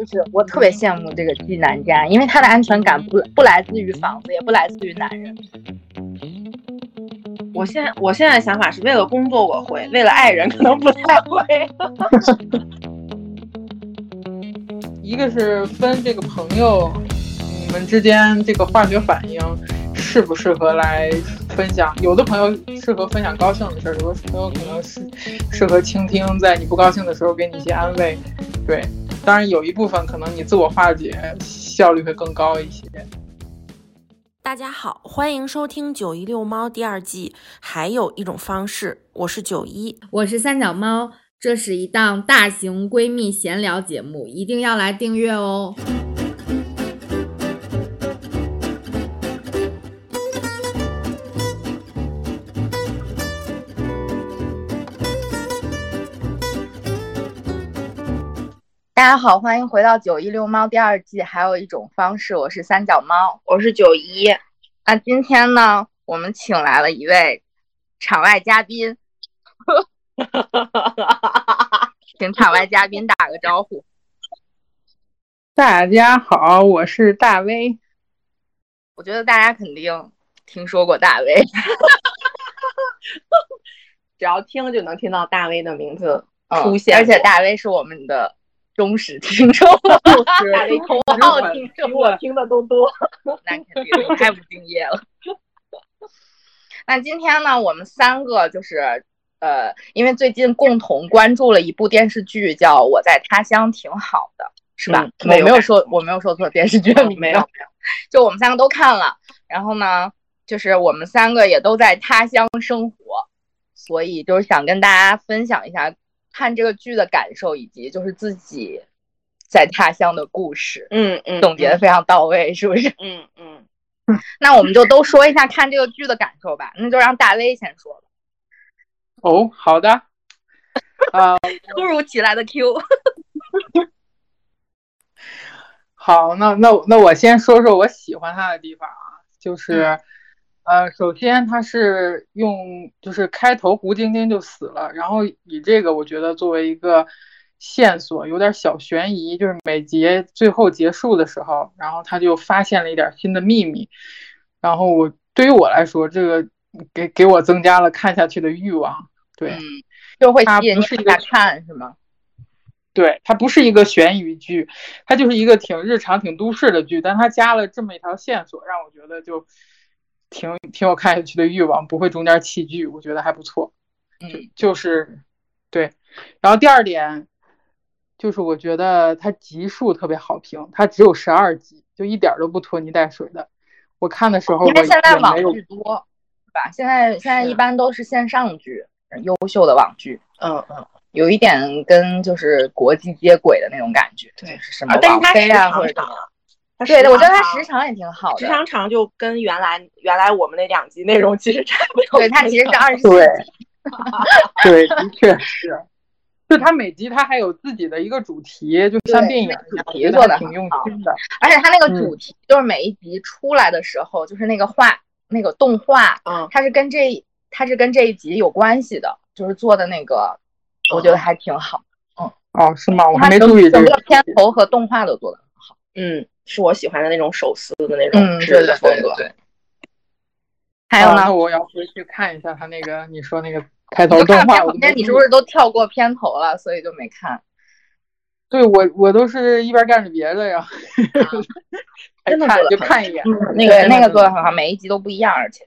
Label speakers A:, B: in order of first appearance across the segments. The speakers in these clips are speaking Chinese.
A: 就是我特别羡慕这个季南家，因为他的安全感不不来自于房子，也不来自于男人。
B: 我现在我现在的想法是为了工作我会，为了爱人可能不太会。
C: 一个是分这个朋友，你们之间这个化学反应适不适合来分享？有的朋友适合分享高兴的事儿，有的朋友可能适适合倾听，在你不高兴的时候给你一些安慰。对，当然有一部分可能你自我化解效率会更高一些。
D: 大家好，欢迎收听《九一遛猫》第二季。还有一种方式，我是九一，
E: 我是三脚猫。这是一档大型闺蜜闲聊节目，一定要来订阅哦！
A: 大家好，欢迎回到《九一遛猫》第二季。还有一种方式，我是三脚猫，
B: 我是九一。
A: 那今天呢，我们请来了一位场外嘉宾。请场外嘉宾打个招呼。
C: 大家好，我是大威。
A: 我觉得大家肯定听说过大威，
B: 只要听就能听到大威的名字出现，
A: 而且大威是我们的忠实听众，
B: 大威头号听众，我听的都多。
A: 那肯定太不敬业了。那今天呢，我们三个就是。呃，因为最近共同关注了一部电视剧，叫《我在他乡挺好的》，是吧？我没有说，我没有说错电视剧的名，
B: 没有，没有。
A: 就我们三个都看了，然后呢，就是我们三个也都在他乡生活，所以就是想跟大家分享一下看这个剧的感受，以及就是自己在他乡的故事。
B: 嗯嗯，
A: 总结的非常到位，是不是？
B: 嗯 嗯。
A: 那我们就都说一下看这个剧的感受吧。那就让大威先说吧。
C: 哦，好的，啊，
A: 突如其来的 Q，
C: 好，那那那我先说说我喜欢他的地方啊，就是，呃，首先他是用就是开头胡晶晶就死了，然后以这个我觉得作为一个线索，有点小悬疑，就是每节最后结束的时候，然后他就发现了一点新的秘密，然后我对于我来说，这个给给我增加了看下去的欲望。对，
A: 就会吸引你来看，是吗？
C: 对，它不是一个悬疑剧，它就是一个挺日常、挺都市的剧，但它加了这么一条线索，让我觉得就挺挺有看下去的欲望，不会中间弃剧，我觉得还不错。
A: 嗯，
C: 就是对。然后第二点就是我觉得它集数特别好评，它只有十二集，就一点都不拖泥带水的。我看的时候，
A: 因为现在网剧多，对吧？现在现在一般都是线上剧。优秀的网剧，
B: 嗯嗯，
A: 有一点跟就是国际接轨的那种感觉，
B: 对，
A: 是什么？
B: 但是它时长
A: 长，对的，我觉得它时长也挺好的，
B: 时长长就跟原来原来我们那两集内容其实差不多。
A: 对，它其实是二十四
C: 集，对，的确 是，就它每集它还有自己的一个主题，就像电影
A: 主题做的
C: 挺用心的，
A: 而且它那个主题就是每一集出来的时候，就是那个画那个动画，
B: 嗯，
A: 它是跟这。它是跟这一集有关系的，就是做的那个，我觉得还挺好。嗯，
C: 哦，是吗？我还没注意
A: 整个片头和动画都做的。
B: 嗯，是我喜欢的那种手撕的那种
A: 制的
B: 风格。
A: 对。还有呢？
C: 我要回去看一下他那个你说那个开头动画。
A: 那你是不是都跳过片头了，所以就没看？
C: 对我，我都是一边干着别的呀。
A: 真的
C: 就看一眼。
A: 那个那个做的很好，每一集都不一样，而且。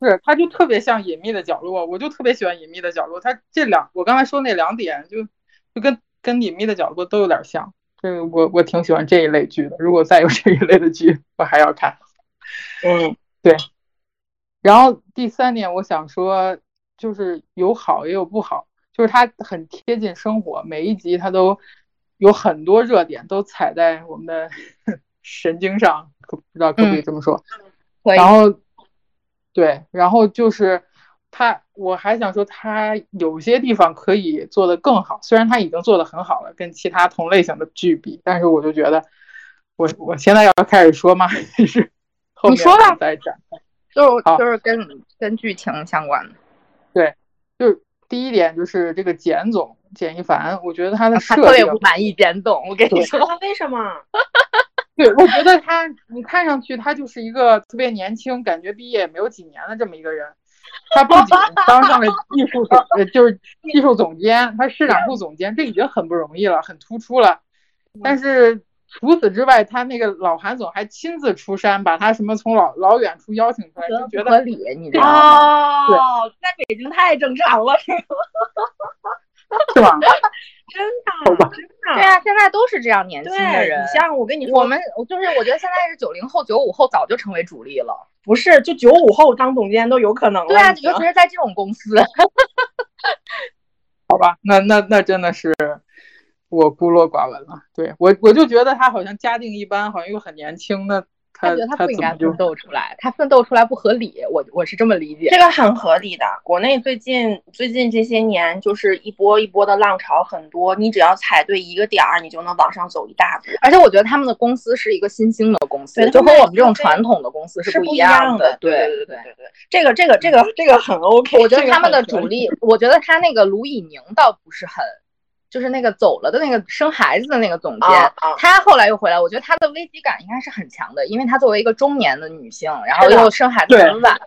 C: 是，它就特别像隐秘的角落，我就特别喜欢隐秘的角落。它这两，我刚才说那两点，就就跟跟隐秘的角落都有点像。这个我我挺喜欢这一类剧的。如果再有这一类的剧，我还要看。
B: 嗯，
C: 对。然后第三点，我想说，就是有好也有不好，就是它很贴近生活，每一集它都有很多热点，都踩在我们的 神经上，不知道可不可以这么说。然后。对，然后就是他，我还想说他有些地方可以做得更好，虽然他已经做得很好了，跟其他同类型的剧比，但是我就觉得，我我现在要开始说吗？还是 后面再讲？
A: 就就是跟跟剧情相关的。
C: 对，就是第一点就是这个简总，简一凡，我觉得他的设
A: 他特别不满意简总，我跟你说，
B: 他为什么？
C: 对，我觉得他，你看上去他就是一个特别年轻，感觉毕业也没有几年的这么一个人。他不仅当上了技术总，呃，就是技术总监，他市场部总监，这已经很不容易了，很突出了。但是除此之外，他那个老韩总还亲自出山，把他什么从老老远处邀请出来，就觉得
A: 合理，你知道吗？
B: 哦，在北京太正常了，是吗
C: 是吧？
B: 真的，真的。
A: 对啊，现在都是这样年轻的，人
B: 你。像我跟你说，
A: 我们就是我觉得现在是九零后、九五后早就成为主力了。
B: 不是就九五后当总监都有可能了。
A: 对啊，尤其是在这种公司。
C: 好吧，那那那真的是我孤陋寡闻了。对我我就觉得他好像家境一般，好像又很年轻，那他
A: 觉得他不应该
C: 怎么就
A: 奋斗出来，他奋斗出来不合理，我我是这么理解
B: 这。个很合理的。国内最近最近这些年就是一波一波的浪潮很多，你只要踩对一个点儿，你就能往上走一大步。
A: 而且我觉得他们的公司是一个新兴的公司，就和我们这种传统的公司
B: 是不一样
A: 的。
B: 对
A: 对
B: 对对对，这个这个这个这个很 OK。
A: 我觉得他们的主力，我觉得他那个卢以宁倒不是很，就是那个走了的那个生孩子的那个总监，
B: 啊啊
A: 他后来又回来，我觉得他的危机感应该是很强的，因为他作为一个中年的女性，然后又生孩子很晚，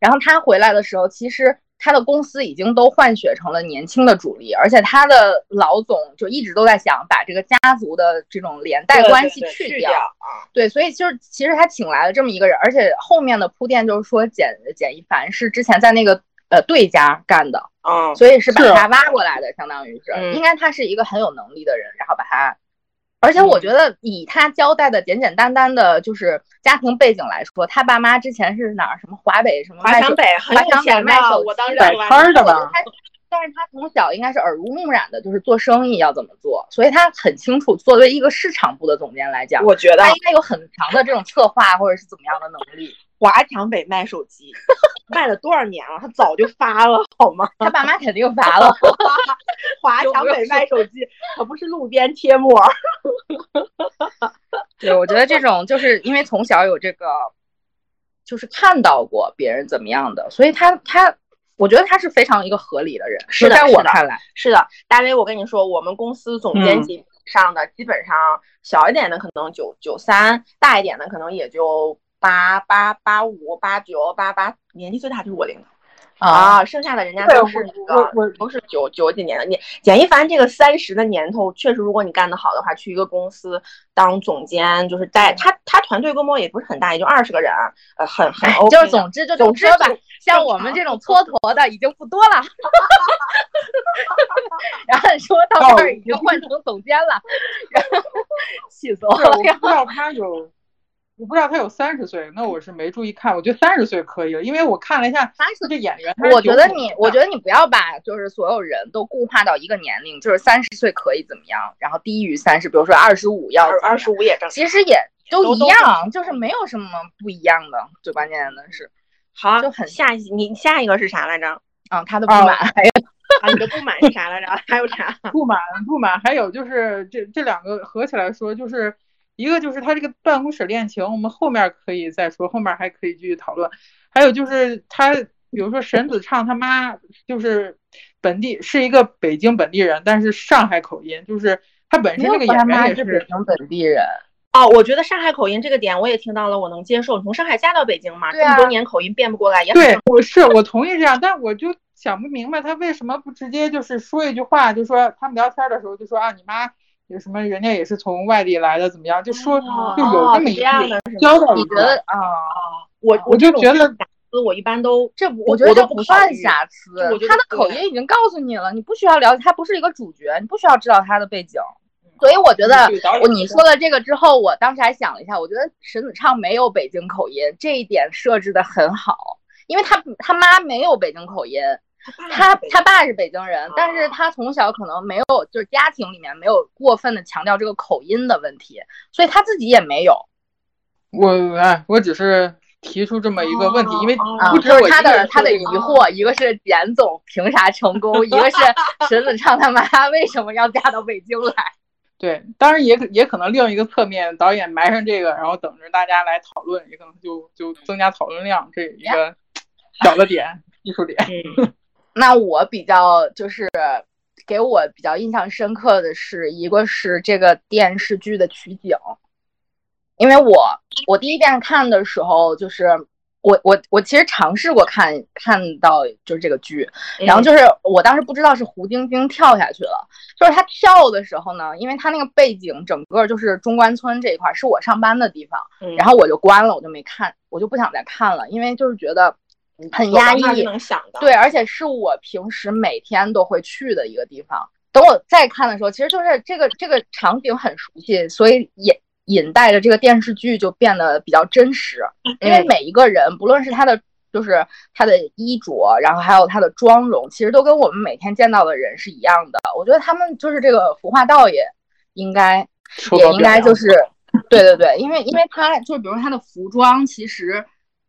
A: 然后他回来的时候，其实他的公司已经都换血成了年轻的主力，而且他的老总就一直都在想把这个家族的这种连带关系
B: 对对去
A: 掉。
B: 啊。
A: 对，所以就是其实他请来了这么一个人，而且后面的铺垫就是说简简一凡是之前在那个呃对家干的，
B: 嗯，
A: 所以是把他挖过来的，相当于是，
B: 嗯
A: 应该他是一个很有能力的人，然后把他，而且我觉得以他交代的简简单单的，就是家庭背景来说，他爸妈之前是哪儿什么华北什么
B: 华强北很
A: 华强北
B: 有钱的
A: 卖手，
B: 我当时
A: 机
C: 摆摊的吧？
A: 但是他从小应该是耳濡目染的，就是做生意要怎么做，所以他很清楚，作为一个市场部的总监来讲，
B: 我觉得
A: 他应该有很强的这种策划或者是怎么样的能力。
B: 华强北卖手机卖了多少年了？他早就发了好吗？
A: 他爸妈肯定发了，
B: 华强北卖手机可不是路边贴膜。
A: 对，我觉得这种就是因为从小有这个，就是看到过别人怎么样的，所以他他，我觉得他是非常一个合理的人，
B: 是的是的
A: 我看来，
B: 是的，大威，我跟你说，我们公司总监
C: 嗯
B: 级上的，基本上小一点的可能九九三，大一点的可能也就八八八五八九八八，年纪最大就是我领导啊，剩下的人家都是那个都是九九几年的。你简一凡这个三十的年头，确实，如果你干得好的话，去一个公司当总监，就是带他他团队规模也不是很大，也就二十个人，呃，很很 OK。
A: 就是总之就
B: 总之
A: 吧，像我们这种蹉跎的已经不多了。然后说到这儿已经换成总监了，然后 气死我
C: 了，我
A: 了。
C: 不知道他有，我不知道他有三十岁，那我是没注意看。我觉得三十岁可以了，因为我看了一下
A: 三十
C: 这演员，
A: 我觉得你，我觉得你不要把就是所有人都固化到一个年龄，就是三十岁可以怎么样，然后低于三十，比如说二十五要
B: 二二十
A: 五，
B: 也正常。
A: 其实也都
B: 都都
A: 一样，就是没有什么不一样的。最关键的是，
B: 好，
A: 就很
B: 下一你下一个是啥来着？
A: 啊，他的不
C: 啊
A: 满，还有
B: 啊，你的不满是啥来着？还有啥？
C: 不满不满，还有就是这这两个合起来说，就是一个就是他这个办公室恋情，我们后面可以再说，后面还可以继续讨论。还有就是他，比如说沈子畅他妈就是本地是一个北京本地人，但是上海口音，就是他本身这个演员也
A: 是北京本地人，
B: 哦，我觉得上海口音这个点我也听到了，我能接受。你从上海嫁到北京嘛，
A: 啊
B: 这么多年口音变不过来，也很
C: 对，我是我同意这样，但我就想不明白他为什么不直接就是说一句话，就说他们聊天的时候就说啊，你妈有什么，人家也是从外地来的，怎么样，就说
B: 哦
C: 就有这么一句交代一下
A: 你觉得啊？
B: 我
C: 我就觉得
B: 瑕疵我一般都
A: 这
B: 我
A: 我觉得这
B: 不
A: 算瑕疵他的口音已经告诉你了，你不需要了解，他不是一个主角，你不需要知道他的背景。所以我觉得你说了这个之后，我当时还想了一下，我觉得沈子畅没有北京口音，这一点设置的很好，因为他他妈没有北京口音，他他爸是北京人，但是他从小可能没有，就是家庭里面没有过分的强调这个口音的问题，所以他自己也没有。
C: 我哎，我只是提出这么一个问题，因为不止
A: 就是他
C: 我一个人
A: 的他的疑惑，一个是简总凭啥成功，一个是 沈子畅他妈 为什么要嫁到北京来。
C: 对，当然也可也可能另一个侧面，导演埋上这个，然后等着大家来讨论，也可能就就增加讨论量，这一个小的点，艺术点。
B: 嗯
A: 那我比较就是给我比较印象深刻的是，一个是这个电视剧的取景，因为我我第一遍看的时候就是。我我我其实尝试过看看到就是这个剧，然后就是我当时不知道是胡晶晶跳下去了，就是她跳的时候呢，因为她那个背景整个就是中关村这一块是我上班的地方，然后我就关了，我就没看，我就不想再看了，因为就是觉得很压抑，
B: 能想到
A: 对，而且是我平时每天都会去的一个地方。等我再看的时候，其实就是这个这个场景很熟悉，所以也。引带着这个电视剧就变得比较真实，因为每一个人，不论是他的就是他的衣着，然后还有他的妆容，其实都跟我们每天见到的人是一样的。我觉得他们就是这个服化道也应该也应该就是对对对，因为因为他就是比如他的服装，其实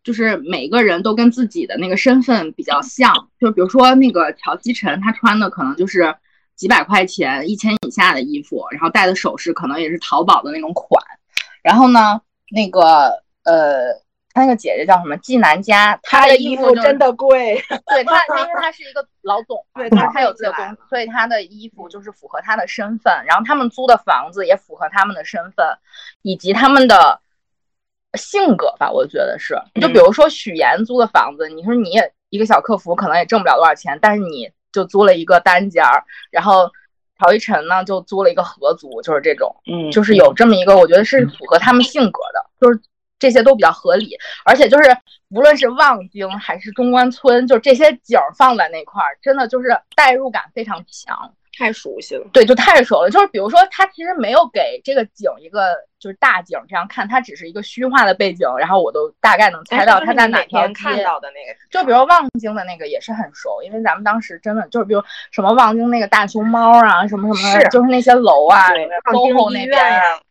A: 就是每个人都跟自己的那个身份比较像，就比如说那个乔西晨，他穿的可能就是。几百块钱、一千以下的衣服，然后戴的首饰可能也是淘宝的那种款。然后呢，那个呃，他那个姐姐叫什么？纪南佳，她
B: 的
A: 衣服
B: 真的贵。
A: 对她，因为她是一个老总，
B: 对，
A: 她有自己的公司，所以她的衣服就是符合她的身份。然后他们租的房子也符合他们的身份，以及他们的性格吧，我觉得是。就比如说许岩租的房子，你说你也一个小客服，可能也挣不了多少钱，但是你。就租了一个单间儿，然后陶一晨呢就租了一个合租，就是这种，
B: 嗯，
A: 就是有这么一个，我觉得是符合他们性格的，就是这些都比较合理，而且就是无论是望京还是中关村，就这些景放在那块儿，真的就是代入感非常强。
B: 太熟悉了，
A: 对，就太熟了。就是比如说，他其实没有给这个景一个就是大景这样看，它只是一个虚化的背景，然后我都大概能猜到他在哪条
B: 看到的那个。
A: 就比如望京的那个也是很熟，因为咱们当时真的就是，比如什么望京那个大熊猫啊，什么什么，就是那些楼啊，SOHO 那边。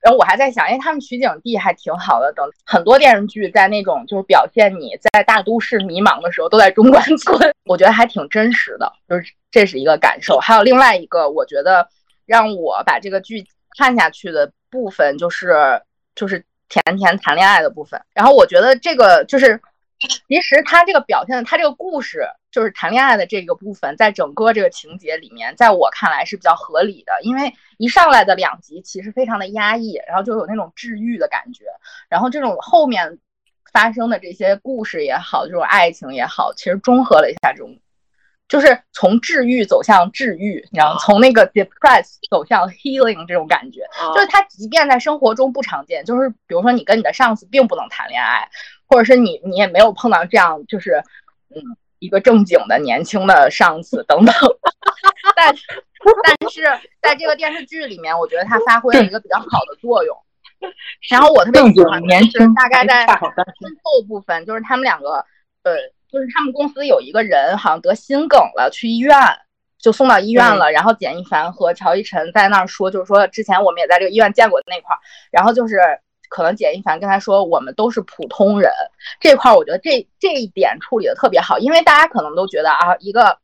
A: 然后我还在想，因为他们取景地还挺好的，等很多电视剧在那种就是表现你在大都市迷茫的时候，都在中关村，我觉得还挺真实的，就是。这是一个感受，还有另外一个，我觉得让我把这个剧看下去的部分，就是就是甜甜谈恋爱的部分。然后我觉得这个就是，其实他这个表现的，他这个故事就是谈恋爱的这个部分，在整个这个情节里面，在我看来是比较合理的。因为一上来的两集其实非常的压抑，然后就有那种治愈的感觉。然后这种后面发生的这些故事也好，这种爱情也好，其实中和了一下这种。就是从治愈走向治愈，你知道，从那个 depressed 走向 healing 这种感觉，就是他即便在生活中不常见，就是比如说你跟你的上司并不能谈恋爱，或者是你你也没有碰到这样就是嗯一个正经的年轻的上司等等，但但是在这个电视剧里面，我觉得他发挥了一个比较好的作用。然后我特别喜欢
C: 年轻，
A: 大概在最后部分，就是他们两个呃。就是他们公司有一个人好像得心梗了，去医院就送到医院了。然后简一凡和乔一晨在那儿说，就是说之前我们也在这个医院见过那块儿。然后就是可能简一凡跟他说，我们都是普通人。这块儿我觉得这这一点处理的特别好，因为大家可能都觉得啊，一个。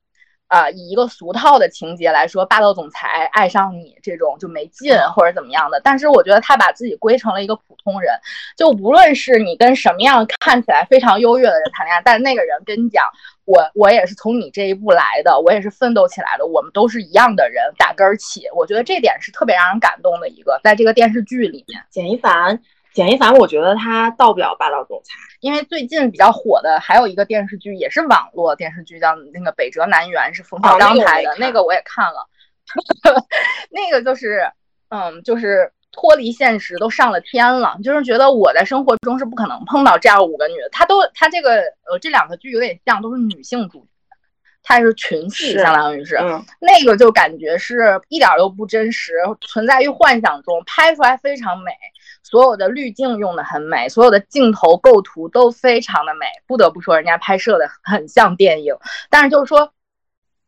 A: 啊，以一个俗套的情节来说，霸道总裁爱上你这种就没劲，或者怎么样的。但是我觉得他把自己归成了一个普通人，就无论是你跟什么样看起来非常优越的人谈恋爱，但是那个人跟你讲，我我也是从你这一步来的，我也是奋斗起来的，我们都是一样的人，打根儿起。我觉得这点是特别让人感动的一个，在这个电视剧里面，
B: 简一凡。简一凡，我觉得他到不了霸道总裁，
A: 因为最近比较火的还有一个电视剧，也是网络电视剧，叫那个《北辙南辕》，是冯小刚拍的，那个我也看了。那个就是，嗯，就是脱离现实，都上了天了，就是觉得我在生活中是不可能碰到这样五个女的。她都，她这个，呃，这两个剧有点像，都是女性主角，她是群戏，相当于是，那个就感觉是一点都不真实，存在于幻想中，拍出来非常美。所有的滤镜用的很美，所有的镜头构图都非常的美，不得不说人家拍摄的很像电影。但是就是说，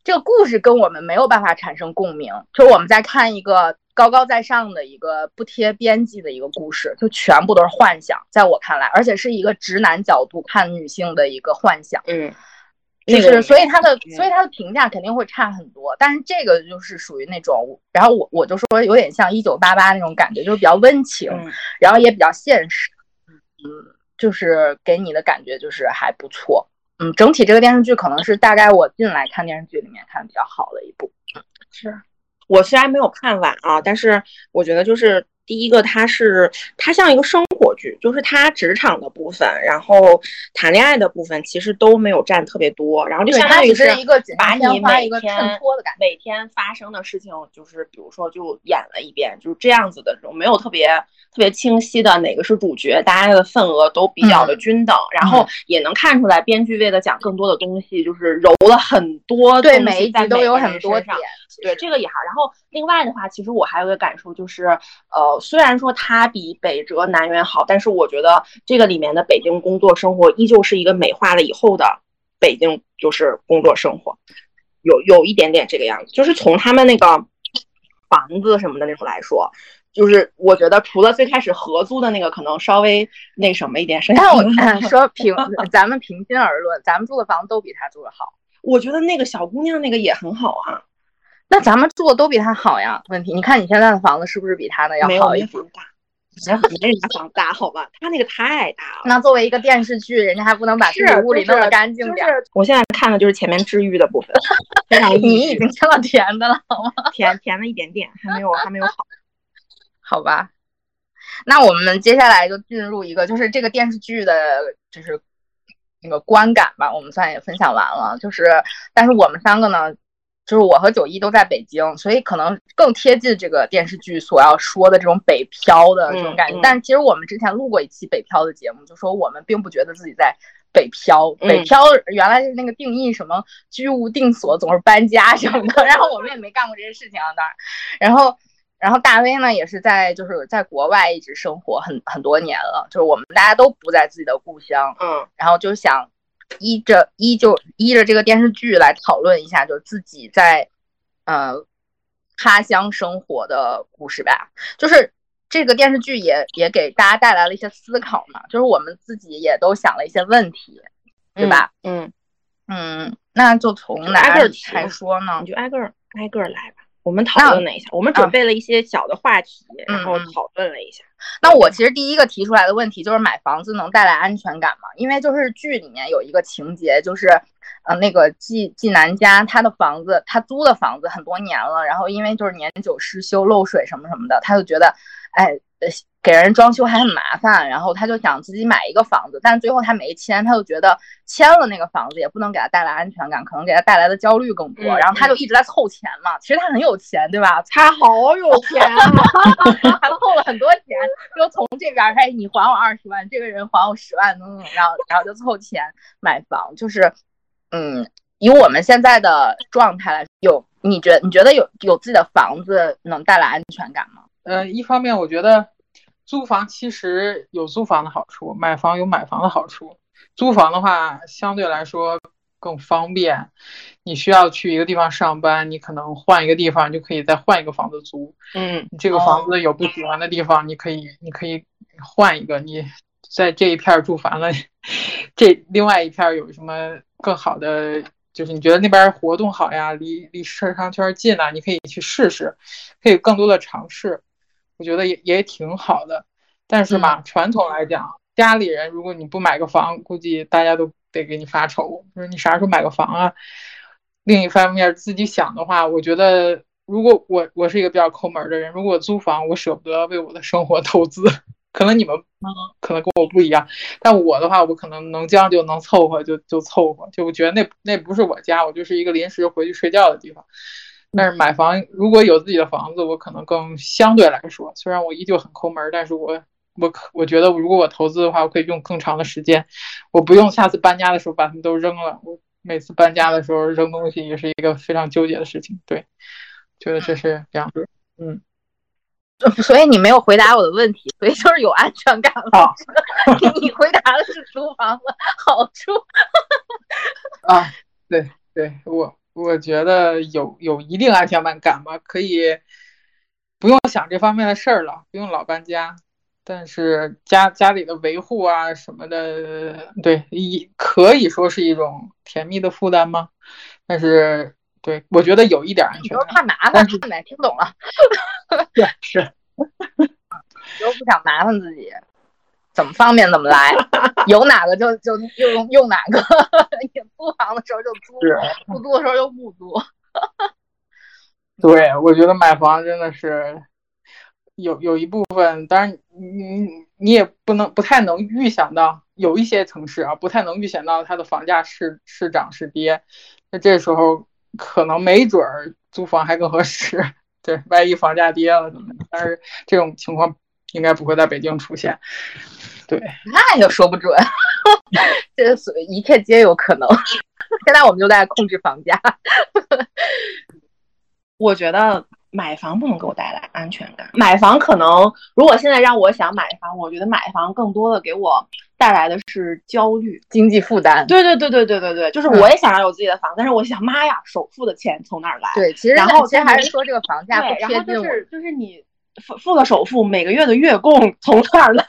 A: 这个故事跟我们没有办法产生共鸣，就是我们在看一个高高在上的一个不贴边际的一个故事，就全部都是幻想。在我看来，而且是一个直男角度看女性的一个幻想。
B: 嗯。
A: 就是，所以他的，所以他的评价肯定会差很多。但是这个就是属于那种，然后我我就说有点像一九八八那种感觉，就是比较温情，然后也比较现实，嗯，就是给你的感觉就是还不错。嗯，整体这个电视剧可能是大概我进来看电视剧里面看比较好的一部。
B: 是我虽然没有看完啊，但是我觉得就是第一个，它是它像一个生活剧，就是他职场的部分，然后谈恋爱的部分其实都没有占特别多，然后就相当于
A: 是一个
B: 把你每
A: 天衬托的感觉，
B: 每天发生的事情，就是比如说就演了一遍，就是这样子的这种，没有特别。特别清晰的哪个是主角，大家的份额都比较的均等，然后也能看出来编剧为了讲更多的东西，就是揉了很多
A: 对每一集都有很多
B: 点，对这个也好。然后另外的话，其实我还有个感受就是，呃，虽然说它比北辙南辕好，但是我觉得这个里面的北京工作生活依旧是一个美化了以后的北京，就是工作生活，有有一点点这个样子，就是从他们那个房子什么的那种来说。就是我觉得，除了最开始合租的那个可能稍微那什么一点，
A: 但我说平，咱们平心而论，咱们住的房子都比他住的好。
B: 我觉得那个小姑娘那个也很好啊。
A: 那咱们住的都比他好呀？问题，你看你现在的房子是不是比他的要好一
B: 点？没有，没人家房子大，好吧？他那个太大了。
A: 那作为一个电视剧，人家还不能把自己屋里弄得干净点？
B: 我现在看的就是前面治愈的部分，非常
A: 你已经吃了甜的了，好吗？
B: 甜甜了一点点，还没有，还没有好。
A: 好吧，那我们接下来就进入一个，就是这个电视剧的，就是那个观感吧。我们算也分享完了，就是，但是我们三个呢，就是我和九一都在北京，所以可能更贴近这个电视剧所要说的这种北漂的这种感觉。但是其实我们之前录过一期北漂的节目，就说我们并不觉得自己在北漂。北漂原来是那个定义，什么居无定所，总是搬家什么的。然后我们也没干过这些事情啊，当然，然后。然后大威呢，也是在就是在国外一直生活很很多年了，就是我们大家都不在自己的故乡，
B: 嗯，
A: 然后就想依着依就依着这个电视剧来讨论一下，就是自己在呃他乡生活的故事吧。就是这个电视剧也也给大家带来了一些思考嘛，就是我们自己也都想了一些问题，对吧？
B: 嗯
A: 嗯，那就从哪个开说呢？
B: 你就挨个挨个来吧。我们讨论了一下，我们准备了一些小的话题，然后讨论了一下。
A: 那我其实第一个提出来的问题就是买房子能带来安全感吗？因为就是剧里面有一个情节，就是，呃，那个季季南家他的房子，他租的房子很多年了，然后因为就是年久失修、漏水什么什么的，他就觉得，哎。给人装修还很麻烦，然后他就想自己买一个房子，但最后他没签，他就觉得签了那个房子也不能给他带来安全感，可能给他带来的焦虑更多，然后他就一直在凑钱嘛。其实他很有钱，对吧？
B: 他好有钱啊，
A: 还凑了很多钱，就从这边开始，你还我二十万，这个人还我十万，等等，然后然后就凑钱买房。就是，嗯，以我们现在的状态来，有你觉你觉得有有自己的房子能带来安全感吗？
C: 呃，一方面我觉得。租房其实有租房的好处，买房有买房的好处。租房的话，相对来说更方便。你需要去一个地方上班，你可能换一个地方就可以再换一个房子租。
B: 嗯，
C: 这个房子有不喜欢的地方，你可以你可以换一个。你在这一片住烦了，这另外一片有什么更好的？就是你觉得那边活动好呀，离离市商圈近啊，你可以去试试，可以更多的尝试。我觉得也也挺好的，但是吧，传统来讲，家里人如果你不买个房，估计大家都得给你发愁，就是你啥时候买个房啊？另一方面，自己想的话，我觉得如果我我是一个比较抠门的人，如果租房，我舍不得为我的生活投资。可能你们可能跟我不一样，但我的话，我可能能将就能凑合就就凑合，就我觉得那那不是我家，我就是一个临时回去睡觉的地方。但是买房如果有自己的房子，我可能更相对来说，虽然我依旧很抠门，但是我我可我觉得如果我投资的话，我可以用更长的时间，我不用下次搬家的时候把它们都扔了。我每次搬家的时候扔东西也是一个非常纠结的事情。对，觉得这是两个，嗯，
A: 所以你没有回答我的问题，所以就是有安全感了。你回答的是租房的好处。
C: 啊，对对，我。我觉得有有一定安全感吧，可以不用想这方面的事儿了，不用老搬家。但是家家里的维护啊什么的，对，一可以说是一种甜蜜的负担吗？但是对我觉得有一点安全感。
A: 怕麻烦，听懂了。
C: 对，是。
A: 都不想麻烦自己。怎么方便怎么来，有哪个就就用用哪个。租房的时候就租，不租的时候就不租。
C: 对，我觉得买房真的是有有一部分，当然你你也不能不太能预想到，有一些城市啊，不太能预想到它的房价是是涨是跌，那这时候可能没准儿租房还更合适。对，万一房价跌了怎么？但是这种情况应该不会在北京出现。对，
A: 那也说不准，这所一切皆有可能。现在我们就在控制房价。
B: 我觉得买房不能给我带来安全感。买房可能，如果现在让我想买房，我觉得买房更多的给我带来的是焦虑、
A: 经济负担。
B: 对对对对对对对，就是我也想要有自己的房子，但是我想，妈呀，首付的钱从哪儿来？
A: 对，其实
B: 然后
A: 其实还是说这个房价
B: 对，
A: 不
B: 然后就
A: 贴近我
B: 是就是你付付了首付，每个月的月供 从哪儿来？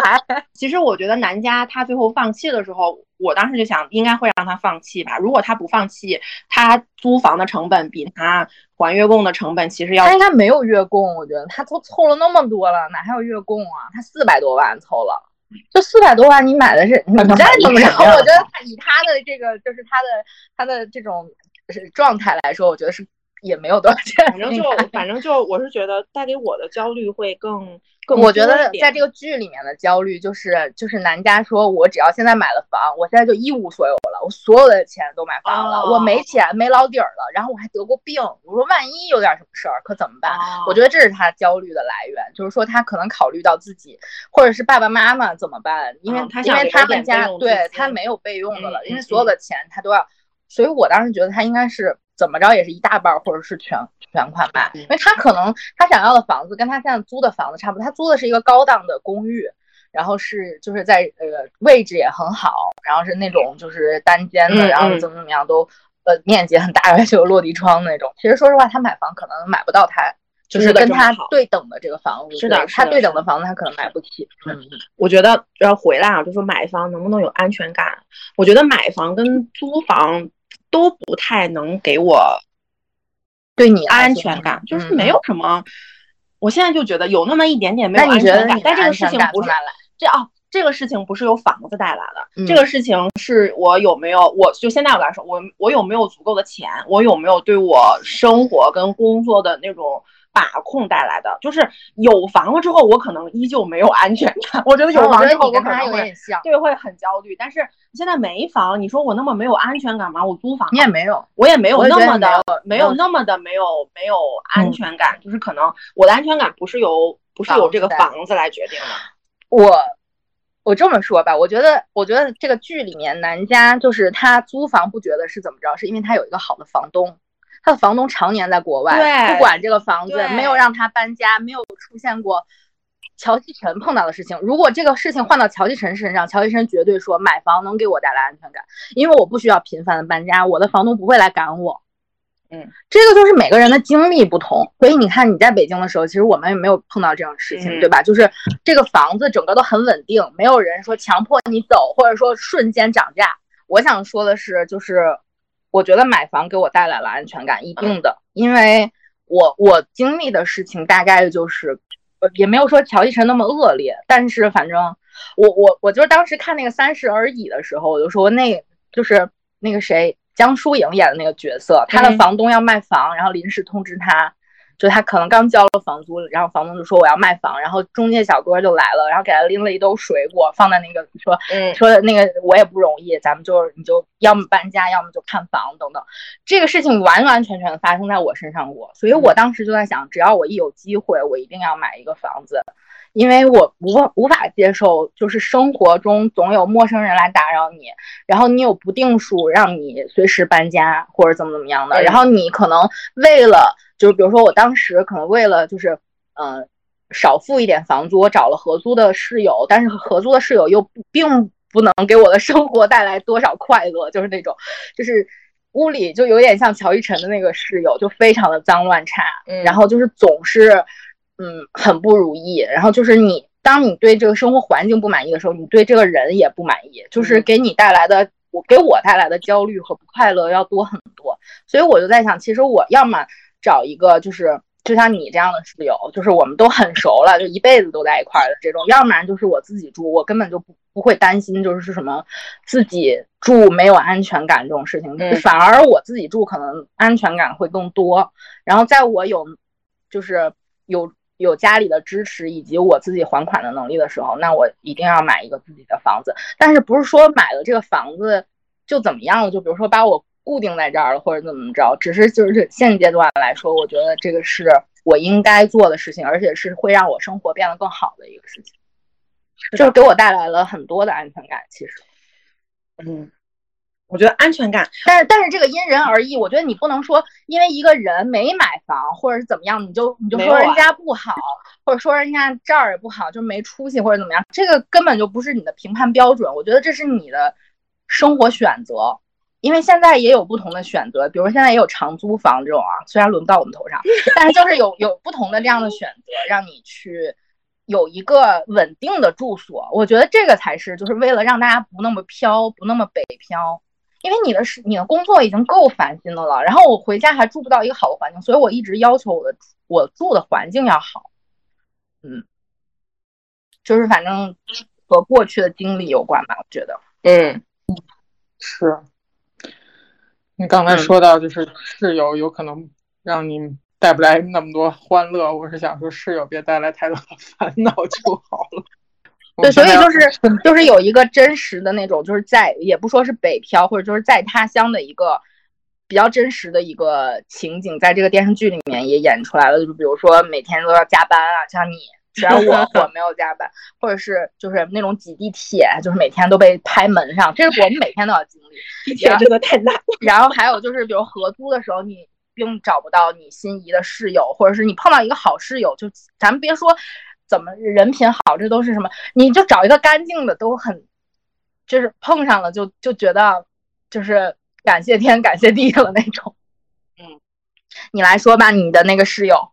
B: 其实我觉得南家他最后放弃的时候，我当时就想，应该会让他放弃吧。如果他不放弃，他租房的成本比他还月供的成本其实要
A: 他应该没有月供，我觉得他都凑了那么多了，哪还有月供啊？他四百多万凑了，这四百多万你买的是你再怎么着，我觉得他以他的这个就是他的他的这种状态来说，我觉得是也没有多少钱。
B: 反正就反正就我是觉得带给我的焦虑会更更
A: 我觉得在这个剧里面的焦虑就是，就是男家说，我只要现在买了房，我现在就一无所有了，我所有的钱都买房了，
B: 哦
A: 我没钱没老底儿了，然后我还得过病，我说万一有点什么事儿，可怎么办？
B: 哦
A: 我觉得这是他焦虑的来源，就是说他可能考虑到自己或者是爸爸妈妈怎么办，因为、
B: 嗯他
A: 因为他们家对他没有备用的了，
B: 嗯
A: 因为
B: 嗯
A: 所有的钱他都要，所以我当时觉得他应该是怎么着也是一大半儿或者是全全款买，
B: 嗯
A: 因为他可能他想要的房子跟他现在租的房子差不多，他租的是一个高档的公寓。然后是就是在呃位置也很好，然后是那种就是单间的，
B: 嗯
A: 然后
B: 嗯
A: 怎么怎么样都呃面积很大，而且有落地窗那种。其实说实话，他买房可能买不到他就是跟他对等的这个房子，
B: 是的
A: 他对等的房子他可能买不起。嗯，
B: 我觉得要回来啊，就说买房能不能有安全感？我觉得买房跟租房都不太能给我
A: 对你
B: 安全感，就是
A: 嗯
B: 没有什么。我现在就觉得有那么一点点没
A: 那
B: 有安全感但这个事情不是？这啊，这个事情不是由房子带来的，
A: 嗯
B: 这个事情是我有没有，我就现在我来说，我我有没有足够的钱，我有没有对我生活跟工作的那种把控带来的，就是有房了之后，我可能依旧没有安全感。我觉得有房之后，我可能会
A: 点像，
B: 对会很焦虑，但是现在没房，你说我那么没有安全感吗？我租房
A: 你也没有。
B: 我也没有那么的
A: 没有
B: 没有那么的没有没有安全感，就是可能我的安全感不是由不是由这个
A: 房子
B: 来决定的。
A: 我我这么说吧，我觉得我觉得这个剧里面男家就是他租房不觉得是怎么着，是因为他有一个好的房东。他的房东常年在国外，
B: 对
A: 不管这个房子，没有让他搬家，没有出现过乔继晨碰到的事情。如果这个事情换到乔继晨身上，乔继晨绝对说买房能给我带来安全感，因为我不需要频繁的搬家，我的房东不会来赶我。
B: 嗯，
A: 这个就是每个人的经历不同，所以你看你在北京的时候，其实我们也没有碰到这种事情，
B: 嗯
A: 对吧？就是这个房子整个都很稳定，没有人说强迫你走，或者说瞬间涨价。我想说的是，就是我觉得买房给我带来了安全感，一定的，因为我我经历的事情大概就是，呃，也没有说乔一晨那么恶劣，但是反正我我我就是当时看那个《三十而已》的时候，我就说那就是那个谁江疏影演的那个角色，她的
B: 嗯
A: 房东要卖房，然后临时通知他。就他可能刚交了房租，然后房东就说我要卖房，然后中介小哥就来了，然后给他拎了一兜水果放在那个说
B: 嗯
A: 说那个我也不容易，咱们就是你就要么搬家，要么就看房等等。这个事情完完全全的发生在我身上过，所以我当时就在想，只要我一有机会，我一定要买一个房子，因为我无无法接受就是生活中总有陌生人来打扰你，然后你有不定数让你随时搬家或者怎么怎么样的，
B: 嗯
A: 然后你可能为了就是比如说我当时可能为了就是呃少付一点房租，我找了合租的室友，但是合租的室友又并不能给我的生活带来多少快乐，就是那种就是。屋里就有点像乔一晨的那个室友，就非常的脏乱差，
B: 嗯
A: 然后就是总是，嗯，很不如意。然后就是你，当你对这个生活环境不满意的时候，你对这个人也不满意，就是
B: 嗯
A: 给你带来的，我给我带来的焦虑和不快乐要多很多。所以我就在想，其实我要么找一个就是就像你这样的室友，就是我们都很熟了，就一辈子都在一块儿的这种；要不然就是我自己住，我根本就不不会担心就是什么自己住没有安全感这种事情，
B: 嗯
A: 反而我自己住可能安全感会更多。然后在我有就是有有家里的支持以及我自己还款的能力的时候，那我一定要买一个自己的房子。但是不是说买了这个房子就怎么样了？就比如说把我固定在这儿了，或者怎么着？只是就是现阶段来说，我觉得这个是我应该做的事情，而且是会让我生活变得更好的一个事情，就是给我带来了很多的安全感。其实，
B: 嗯。我觉得安全感，
A: 但是但是这个因人而异。我觉得你不能说因为一个人没买房或者是怎么样，你就你就说人家不好，或者说人家这儿也不好，就没出息或者怎么样。这个根本就不是你的评判标准。我觉得这是你的生活选择，因为现在也有不同的选择，比如说现在也有长租房这种啊，虽然轮不到我们头上，但是就是有有不同的这样的选择，让你去有一个稳定的住所。我觉得这个才是就是为了让大家不那么飘，不那么北漂。因为你的是你的工作已经够烦心的了，然后我回家还住不到一个好的环境，所以我一直要求我的我住的环境要好。嗯，就是反正和过去的经历有关吧，我觉得。
B: 嗯，
C: 是。你刚才说到就是室友有可能让你带不来那么多欢乐，我是想说室友别带来太多的烦恼就好了。
A: 对，所以就是 就是有一个真实的那种，就是在也不说是北漂，或者就是在他乡的一个比较真实的一个情景，在这个电视剧里面也演出来了。就比如说每天都要加班啊，像你，虽然我我没有加班，或者是就是那种挤地铁，就是每天都被拍门上，这是我们每天都要经历。
B: 地铁真的太难。
A: 然后还有就是，比如合租的时候，你并找不到你心仪的室友，或者是你碰到一个好室友，就咱们别说。怎么人品好，这都是什么？你就找一个干净的，都很，就是碰上了就就觉得就是感谢天感谢地了那种。
B: 嗯，
A: 你来说吧，你的那个室友，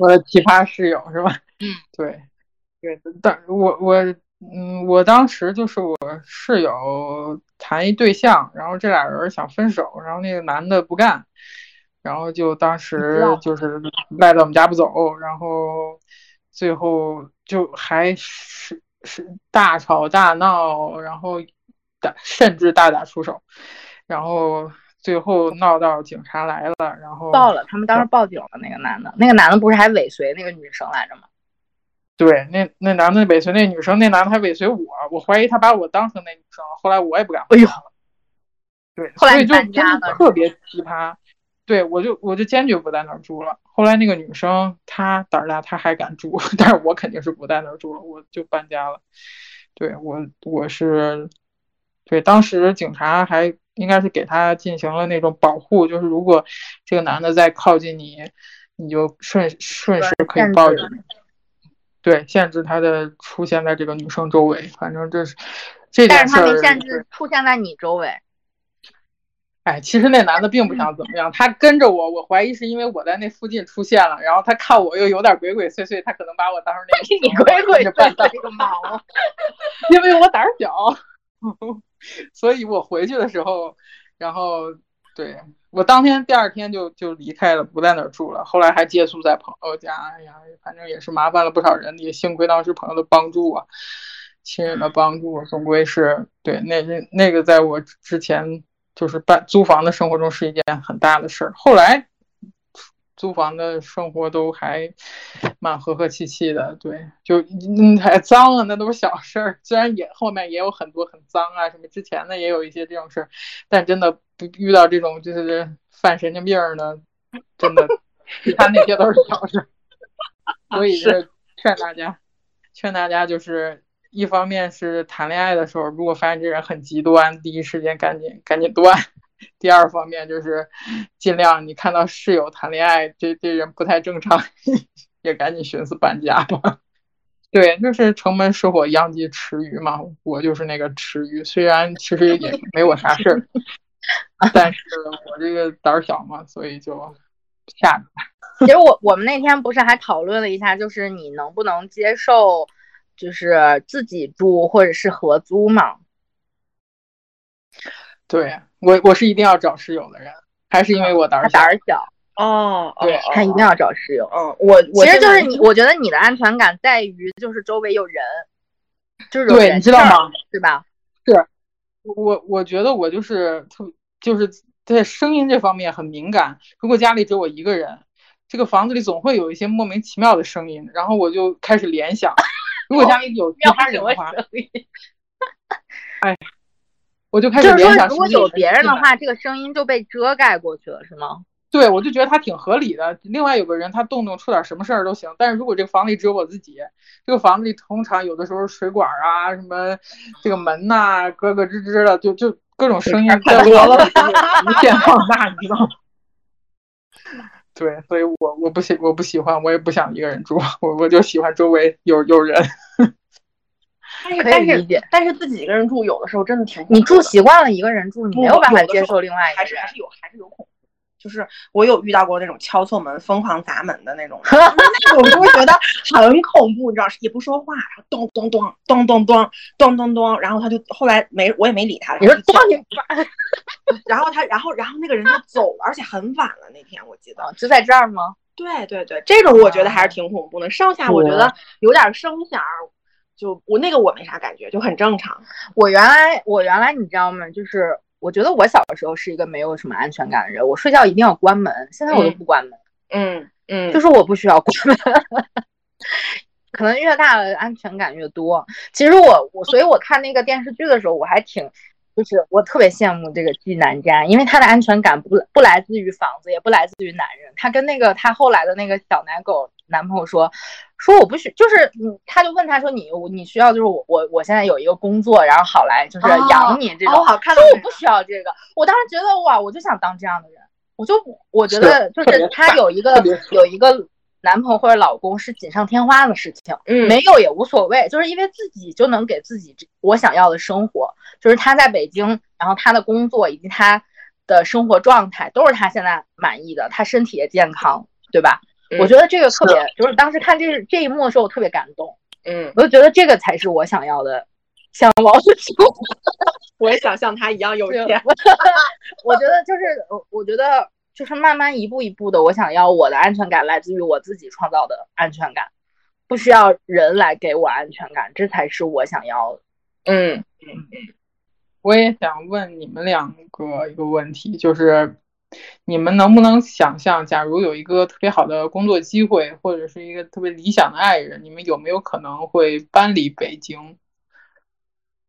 C: 我的奇葩室友是吧？
A: 嗯，
C: 对，对，但我我嗯，我当时就是我室友谈一对象，然后这俩人想分手，然后那个男的不干。然后就当时就是赖在我们家不走，然后最后就还是是大吵大闹，然后打甚至大打出手，然后最后闹到警察来了，然后
A: 报了，他们当时报警了。那个男的，那个男的不是还尾随那个女生来着吗？
C: 对，那那男的尾随那女生，那男的还尾随我，我怀疑他把我当成那女生，后来我也不敢。
A: 哎呦，
C: 对，
A: 后来
C: 就真的特别奇葩。对，我就我就坚决不在那儿住了。后来那个女生她胆儿大，她还敢住，但是我肯定是不在那儿住了，我就搬家了。对我我是，对，当时警察还应该是给他进行了那种保护，就是如果这个男的再靠近你，你就顺顺势可以报警。对，限制他的出现在这个女生周围。反正这是这件
A: 事儿。但是他没限制出现在你周围。
C: 哎，其实那男的并不想怎么样，他跟着我，我怀疑是因为我在那附近出现了，然后他看我又有点鬼鬼祟祟，他可能把我当成那 个
A: 你鬼鬼祟祟个毛啊！
C: 因为我胆儿小，所以我回去的时候，然后对我当天第二天就就离开了，不在那儿住了。后来还借宿在朋友家，哎呀，反正也是麻烦了不少人，也幸亏当时朋友的帮助啊，亲人的帮助，总归是对那那那个在我之前。就是办租房的生活中是一件很大的事儿。后来租房的生活都还蛮和和气气的，对，就嗯还脏啊，那都是小事儿。虽然也后面也有很多很脏啊，什么之前的也有一些这种事儿，但真的不遇到这种就是犯神经病的，真的，其他那些都是小事儿。所以是劝大家，劝大家就是。一方面是谈恋爱的时候，如果发现这人很极端，第一时间赶紧赶紧断；第二方面就是尽量你看到室友谈恋爱，这这人不太正常，也赶紧寻思搬家吧。对，就是城门失火，殃及池鱼嘛。我就是那个池鱼，虽然其实也没我啥事儿，但是我这个胆儿小嘛，所以就吓着。
A: 其实我我们那天不是还讨论了一下，就是你能不能接受？就是自己住或者是合租嘛？
C: 对我，我是一定要找室友的人，还是因为我胆
A: 儿胆
C: 儿
A: 小？
B: 哦，
C: 对
A: 他一定要找室友。
B: 嗯，我
A: 其实就是你，我觉得你的安全感在于就是周围有人，就是
C: 对，你知道吗？
A: 是吧？
C: 是，我我觉得我就是特就是在声音这方面很敏感。如果家里只有我一个人，这个房子里总会有一些莫名其妙的声音，然后我就开始联想，如果家里有其他人的话，哎，我就开始
A: 就是说
C: 联想，
A: 如果有别人的，话，这个声音就被遮盖过去了，是吗？
C: 对我就觉得他挺合理的。另外有个人他动动出点什么事儿都行，但是如果这个房子里只有我自己，这个房子里通常有的时候水管啊什么这个门呐、咯咯吱吱的，就就各种声音太
B: 多了
C: 无限放大，你知道吗？对，所以我我不喜我不喜欢，我也不想一个人住，我我就喜欢周围有有人。
A: 可以
B: 但是但是
A: 理解
B: 但是自己一个人住，有的时候真的挺恐
A: 你住习惯了一个人住，你没有办法接受另外一个人
B: 还是还。是有还是有恐怖。就是我有遇到过那种敲错门、疯狂砸门的那种，那种就会觉得很恐怖，你知道，也不说话，然后咚咚咚咚咚咚咚咚咚，然后他就后来没我也没理他，
A: 你说
B: 然后
A: 多你
B: 然后他然后然后那个人就走了，而且很晚了那天我记得，
A: 就在这儿吗？
B: 对对对，这种我觉得还是挺恐怖的，上下我觉得有点声响，就我那个我没啥感觉，就很正常。
A: 我原来我原来你知道吗？就是我觉得我小的时候是一个没有什么安全感的人，我睡觉一定要关门，现在我都不关门，
B: 嗯嗯
A: 就是我不需要关门。可能越大了安全感越多。其实我我所以我看那个电视剧的时候，我还挺。就是我特别羡慕这个季南家，因为他的安全感不不来自于房子，也不来自于男人。他跟那个他后来的那个小奶狗男朋友说，说我不需，就是嗯，他就问他说你你需要就是我我我现在有一个工作，然后好来就是养你这种。
B: 哦好看
A: 说我不需要这个，我当时觉得哇，我就想当这样的人，我就我觉得就是他有一个有一个男朋友或者老公是锦上添花的事情，
B: 嗯
A: 没有也无所谓，就是因为自己就能给自己我想要的生活，就是他在北京，然后他的工作以及他的生活状态都是他现在满意的，他身体也健康，对吧？
B: 嗯。
A: 我觉得这个特别，就是当时看这这一幕的时候，我特别感动，
B: 嗯，
A: 我就觉得这个才是我想要的向往的生活。
B: 我也想像他一样有
A: 对。
B: 钱。
A: 我觉得就是，我我觉得就是慢慢一步一步的，我想要我的安全感来自于我自己创造的安全感，不需要人来给我安全感，这才是我想要的。
B: 嗯。
C: 我也想问你们两个一个问题，就是你们能不能想象，假如有一个特别好的工作机会，或者是一个特别理想的爱人，你们有没有可能会搬离北京？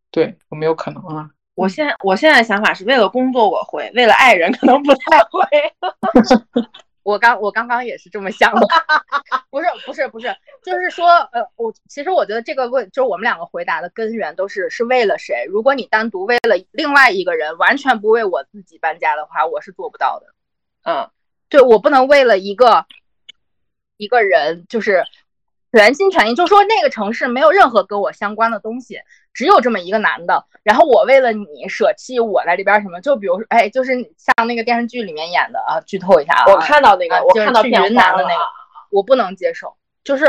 C: 对，有没有可能啊？
B: 我现我现在想法是为了工作我会，为了爱人可能不太会。
A: 我刚我刚刚也是这么想的，不是不是不是，就是说，呃，我其实我觉得这个问，就是我们两个回答的根源都是是为了谁。如果你单独为了另外一个人，完全不为我自己搬家的话，我是做不到的。
B: 嗯
A: 对我不能为了一个一个人，就是全心全意，就说那个城市没有任何跟我相关的东西，只有这么一个男的，然后我为了你舍弃我在这边什么，就比如说，哎，就是像那个电视剧里面演的啊，剧透一下啊，
B: 我看到那个，
A: 啊
B: 我看到
A: 就是去云南的那个，我不能接受。就是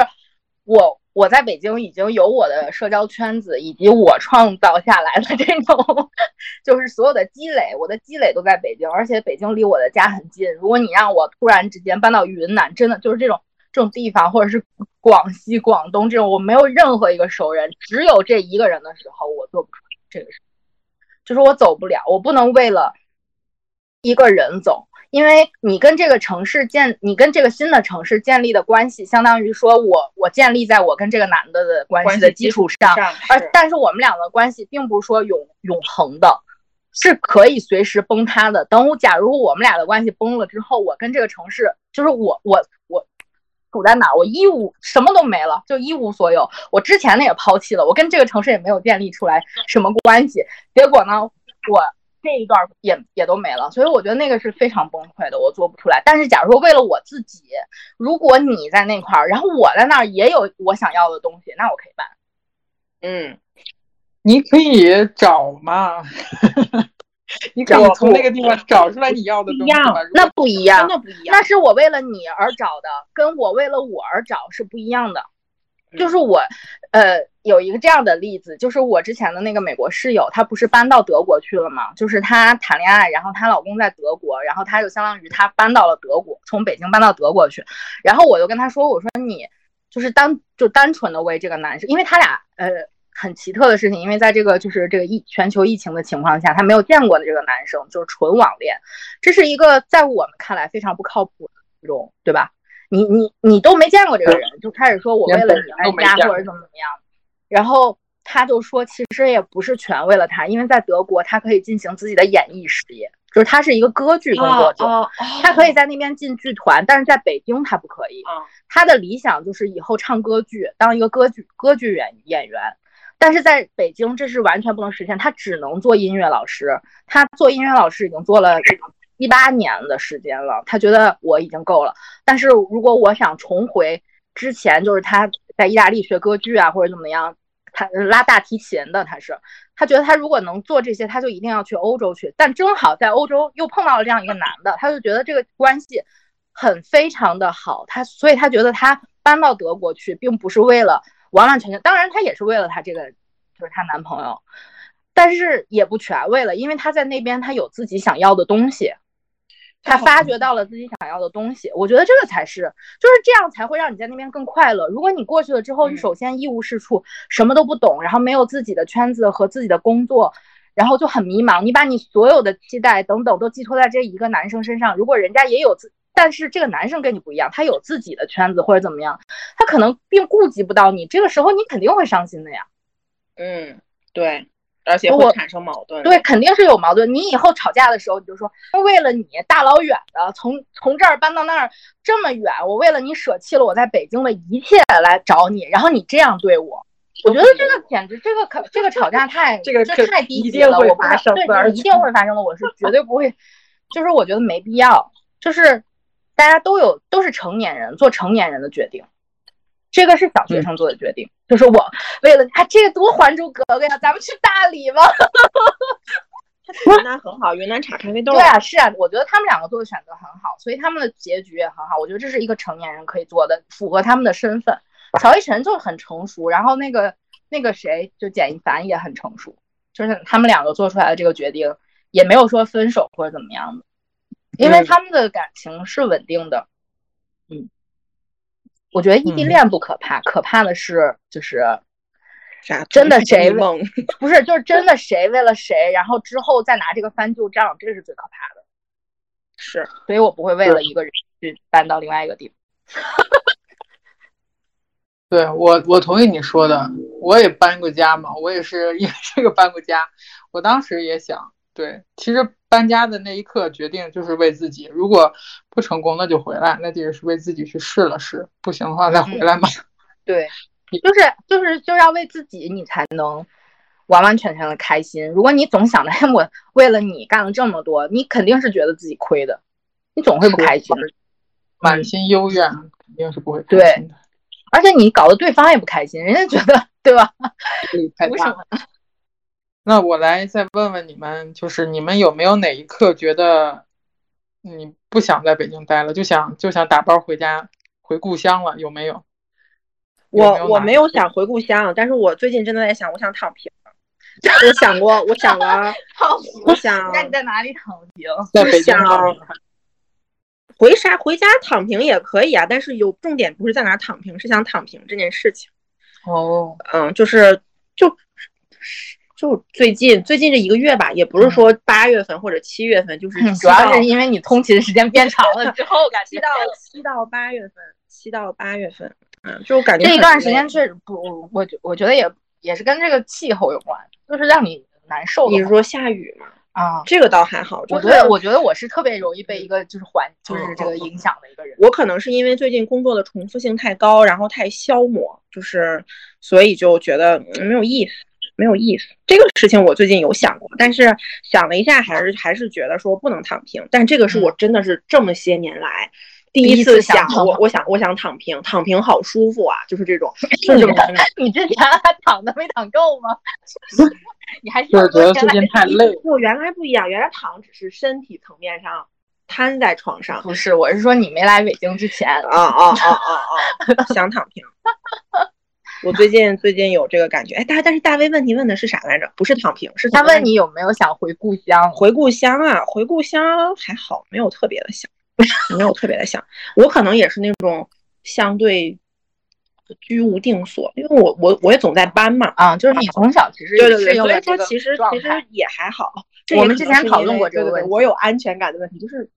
A: 我我在北京已经有我的社交圈子，以及我创造下来的这种，就是所有的积累，我的积累都在北京，而且北京离我的家很近。如果你让我突然之间搬到云南，真的就是这种这种地方，或者是广西、广东这种，我没有任何一个熟人，只有这一个人的时候，我做不出这个事，就是我走不了，我不能为了一个人走。因为你跟这个城市建，你跟这个新的城市建立的关系，相当于说我我建立在我跟这个男的的关系的基础上，而但是我们俩的关系并不是说永永恒的，是可以随时崩塌的。等我假如我们俩的关系崩了之后，我跟这个城市就是我我我处在哪儿，我一无什么都没了，就一无所有。我之前的也抛弃了，我跟这个城市也没有建立出来什么关系。结果呢，我这一段也也都没了，所以我觉得那个是非常崩溃的，我做不出来。但是假如说为了我自己，如果你在那块儿，然后我在那儿也有我想要的东西，那我可以办。
B: 嗯，
C: 你可以找嘛，你可以从那个地方 找出来你要的东西
A: 那不一样
B: 真，的不一样。
A: 那是我为了你而找的，跟我为了我而找是不一样的。就是我，呃，有一个这样的例子，就是我之前的那个美国室友，她不是搬到德国去了吗？就是她谈恋爱，然后她老公在德国，然后她就相当于她搬到了德国，从北京搬到德国去。然后我就跟她说，我说你就是单就单纯的为这个男生，因为他俩呃很奇特的事情，因为在这个就是这个疫全球疫情的情况下，他没有见过的这个男生就是纯网恋，这是一个在我们看来非常不靠谱的这种，对吧？你你你都没见过这个人，就开始说我为了你而家或者怎么怎么样，然后他就说其实也不是全为了他，因为在德国他可以进行自己的演艺事业，就是他是一个歌剧工作者，他可以在那边进剧团，但是在北京他不可以。他的理想就是以后唱歌剧，当一个歌剧歌剧演演员，但是在北京这是完全不能实现，他只能做音乐老师。他做音乐老师已经做了。一八年的时间了，他觉得我已经够了。但是如果我想重回之前，就是他在意大利学歌剧啊，或者怎么样，他拉大提琴的，他是他觉得他如果能做这些，他就一定要去欧洲去。但正好在欧洲又碰到了这样一个男的，他就觉得这个关系很非常的好，他所以他觉得他搬到德国去，并不是为了完完全全，当然她也是为了她这个就是她男朋友，但是也不全为了，因为她在那边她有自己想要的东西。她发掘到了自己想要的东西，我觉得这个才是，就是这样才会让你在那边更快乐。如果你过去了之后，你首先一无是处，什么都不懂，然后没有自己的圈子和自己的工作，然后就很迷茫。你把你所有的期待等等都寄托在这一个男生身上，如果人家也有自，但是这个男生跟你不一样，他有自己的圈子或者怎么样，他可能并顾及不到你，这个时候你肯定会伤心的呀。
B: 嗯，对。而且会产生矛盾，
A: 对，肯定是有矛盾。你以后吵架的时候，你就说，为了你大老远的从从这儿搬到那儿这么远，我为了你舍弃了我在北京的一切来找你，然后你这样对我，我觉得这个简直，这个可这个吵架太
B: 这个
A: 太低级了，我不对，一定会发生的，我是绝对不会，就是我觉得没必要，就是大家都有都是成年人做成年人的决定。这个是小学生做的决定，就是我为了啊，这个多《还珠格格》呀，咱们去大理吧。
B: 云南很好，云南产咖啡豆。
A: 对啊，是啊，我觉得他们两个做的选择很好，所以他们的结局也很好。我觉得这是一个成年人可以做的，符合他们的身份。乔一晨就很成熟，然后那个那个谁，就简一凡也很成熟，就是他们两个做出来的这个决定，也没有说分手或者怎么样的，因为他们的感情是稳定的。嗯。我觉得异地恋不可怕，可怕的是就是
B: 啥？
A: 真的谁不是就是真的谁为了谁，然后之后再拿这个翻旧账，这是最可怕的。
B: 是，
A: 所以我不会为了一个人去搬到另外一个地方。
C: 对我，我同意你说的，我也搬过家嘛，我也是因为这个搬过家。我当时也想，对，其实。搬家的那一刻，决定就是为自己。如果不成功，那就回来，那也是为自己去试了试。不行的话，再回来嘛。
A: 对，就是就是就要为自己，你才能完完全全的开心。如果你总想着我为了你干了这么多，你肯定是觉得自己亏的，你总会不开心，
C: 满心幽怨，肯定是不会
A: 开心的。而且你搞得对方也不开心，人家觉得对吧？
C: 为什么？那我来再问问你们，就是你们有没有哪一刻觉得你不想在北京待了，就想就想打包回家回故乡了？有没有？
B: 我我没有想回故乡，但是我最近真的在想，我想躺平。我想过，我想了，我想。
A: 那你在哪里躺平？
C: 在北京。
B: 回啥？回家躺平也可以啊，但是有重点不是在哪躺平，是想躺平这件事情。
C: 哦，
B: 嗯，就是就。就最近最近这一个月吧，也不是说八月份或者七月份，就是
A: 主要是因为你通勤时间变长了之后，感
B: 七到七到八月份，七到八月份，嗯，就感觉
A: 这一段时间确实不，我觉我觉得也也是跟这个气候有关，就是让你难受。
B: 你是说下雨吗？
A: 啊，
B: 这个倒还好。
A: 我觉得我觉得我是特别容易被一个就是环就是这个影响的一个人。
B: 我可能是因为最近工作的重复性太高，然后太消磨，就是所以就觉得没有意思。没有意思，这个事情我最近有想过，但是想了一下，还是还是觉得说不能躺平。但这个是我真的是这么些年来第
A: 一
B: 次想，我我想我想躺平，躺平好舒服啊，就是这种。
A: 是这么你之前还躺的没躺够吗？你还是
C: 觉得最近太累。
B: 不，原来不一样，原来躺只是身体层面上瘫在床上。
A: 不是，我是说你没来北京之前。
B: 啊啊啊啊啊！想躺平。我最近最近有这个感觉，哎，大但是大 V 问题问的是啥来着？不是躺平，是
A: 他问你有没有想回故乡？
B: 回故乡啊，回故乡还好，没有特别的想，没有特别的想。我可能也是那种相对居无定所，因为我我我也总在搬嘛。
A: 啊，就是你从小其实
B: 对对对，所以说其实其实也还好。
A: 我们之前讨论过这个问题
B: 我有安全感的问题，就是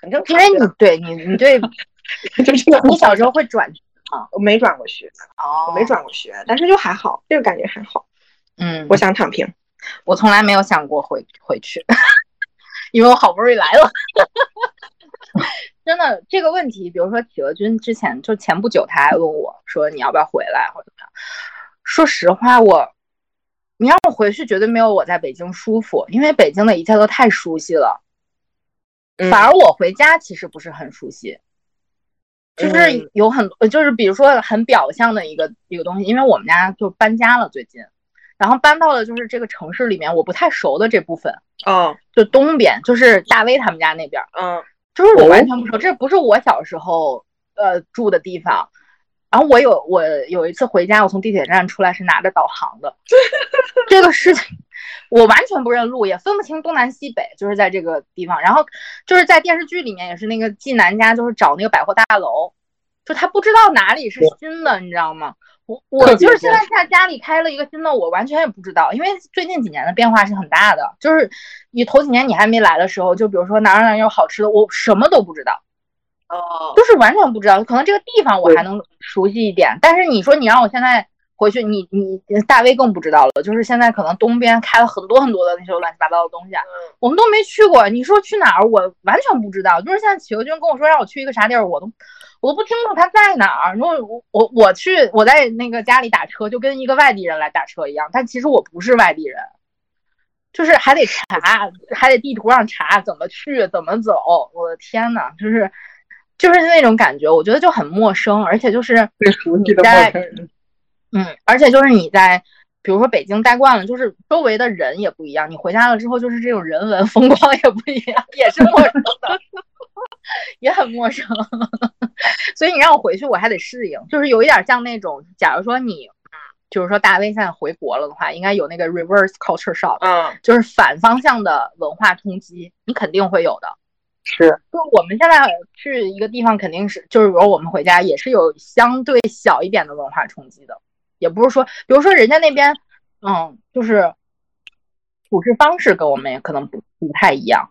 B: 很正常。
A: 因为你对你你对
B: 就是
A: 你小时候会转啊
B: 我没转过学，
A: 哦
B: 我没转过学，但是就还好，这个感觉还好。
A: 嗯，
B: 我想躺平，
A: 我从来没有想过回回去，因为我好不容易来了。真的这个问题，比如说企鹅君之前就前不久他还问我说你要不要回来或者怎么样。说实话，我你让我回去绝对没有我在北京舒服，因为北京的一切都太熟悉了。
B: 嗯
A: 反而我回家其实不是很熟悉，就是
B: 嗯
A: 有很多，就是比如说很表象的一个一个东西，因为我们家就搬家了最近，然后搬到了就是这个城市里面我不太熟的这部分，
B: 哦，
A: 就东边，就是大威他们家那边，
B: 嗯
A: 就是我完全不熟，这不是我小时候呃住的地方。然后我有我有一次回家，我从地铁站出来是拿着导航的，这个事情我完全不认路，也分不清东南西北，就是在这个地方。然后就是在电视剧里面也是那个纪南家，就是找那个百货大楼，就他不知道哪里是新的，你知道吗？我我就是现在
C: 多
A: 在家里开了一个新的，我完全也不知道，因为最近几年的变化是很大的。就是你头几年你还没来的时候，就比如说哪儿哪儿有好吃的，我什么都不知道。
B: 哦，
A: 就是完全不知道，可能这个地方我还能熟悉一点，但是你说你让我现在回去，你你大威更不知道了，就是现在可能东边开了很多很多的那些乱七八糟的东西啊，我们都没去过，你说去哪儿，我完全不知道。就是现在企鹅君跟我说让我去一个啥地儿，我都我都不清楚他在哪儿。如果我我我去我在那个家里打车，就跟一个外地人来打车一样，但其实我不是外地人。就是还得查，还得地图上查怎么去，怎么走。我的天呐，就是就是那种感觉，我觉得就很陌生，而且就是
C: 最熟悉的陌
A: 在。嗯，而且就是你在，比如说北京待惯了，就是周围的人也不一样。你回家了之后，就是这种人文风光也不一样，也是陌生的，也很陌生。所以你让我回去，我还得适应，就是有一点像那种，假如说你，就是说大 V 现在回国了的话，应该有那个 reverse culture shock，
B: 嗯
A: 就是反方向的文化冲击，你肯定会有的。
C: 是，
A: 就我们现在去一个地方，肯定是就是比如我们回家也是有相对小一点的文化冲击的，也不是说，比如说人家那边，嗯，就是处事方式跟我们也可能不不太一样。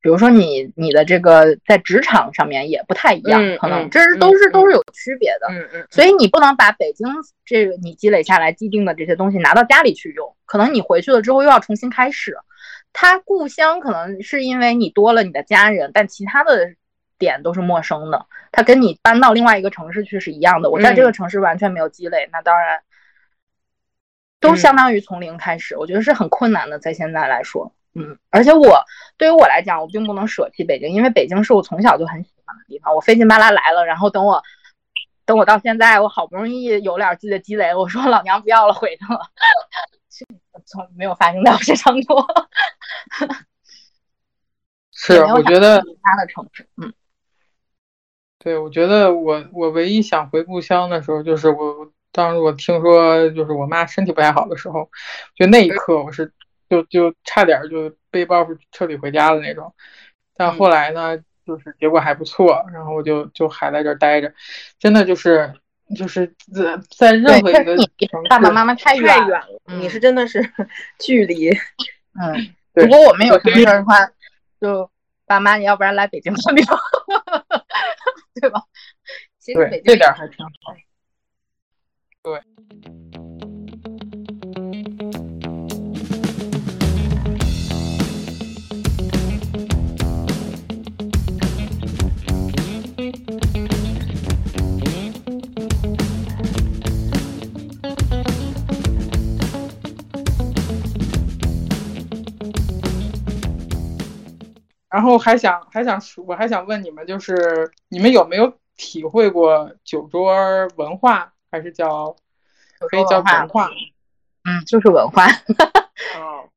A: 比如说你你的这个在职场上面也不太一样，
B: 嗯
A: 可能
B: 嗯
A: 这是都是
B: 嗯
A: 都是有区别的。
B: 嗯嗯，
A: 所以你不能把北京这个你积累下来既定的这些东西拿到家里去用，可能你回去了之后又要重新开始。他故乡可能是因为你多了你的家人，但其他的点都是陌生的。他跟你搬到另外一个城市去是一样的。我在这个城市完全没有积累，那当然都相当于从零开始。我觉得是很困难的，在现在来说，嗯，而且我对于我来讲，我并不能舍弃北京，因为北京是我从小就很喜欢的地方。我费劲巴拉来了，然后等我。等我到现在，我好不容易有点自己的积累，我说老娘不要了，回去了。从没有发生在我身上过。
C: 是，我觉得
A: 其他的城市，嗯，
C: 对，我觉得我我唯一想回故乡的时候，就是我当时我听说就是我妈身体不太好的时候，就那一刻我是就就差点就背包袱彻底回家的那种，但后来呢，就是结果还不错，然后我就就还在这儿待着，真的就是就是在在任何一个
A: 爸爸妈妈太
B: 太
A: 远
B: 远了，
A: 嗯
B: 你是真的是 距离，
A: 嗯，如果我们有什么事儿的话，就爸妈，你要不然来北京看病，对吧？其实北京
C: 这点还挺好。然后还想还想说，我还想问你们，就是你们有没有体会过酒桌文化，还是叫可以叫文化？
A: 嗯，就是文化，
B: 哦，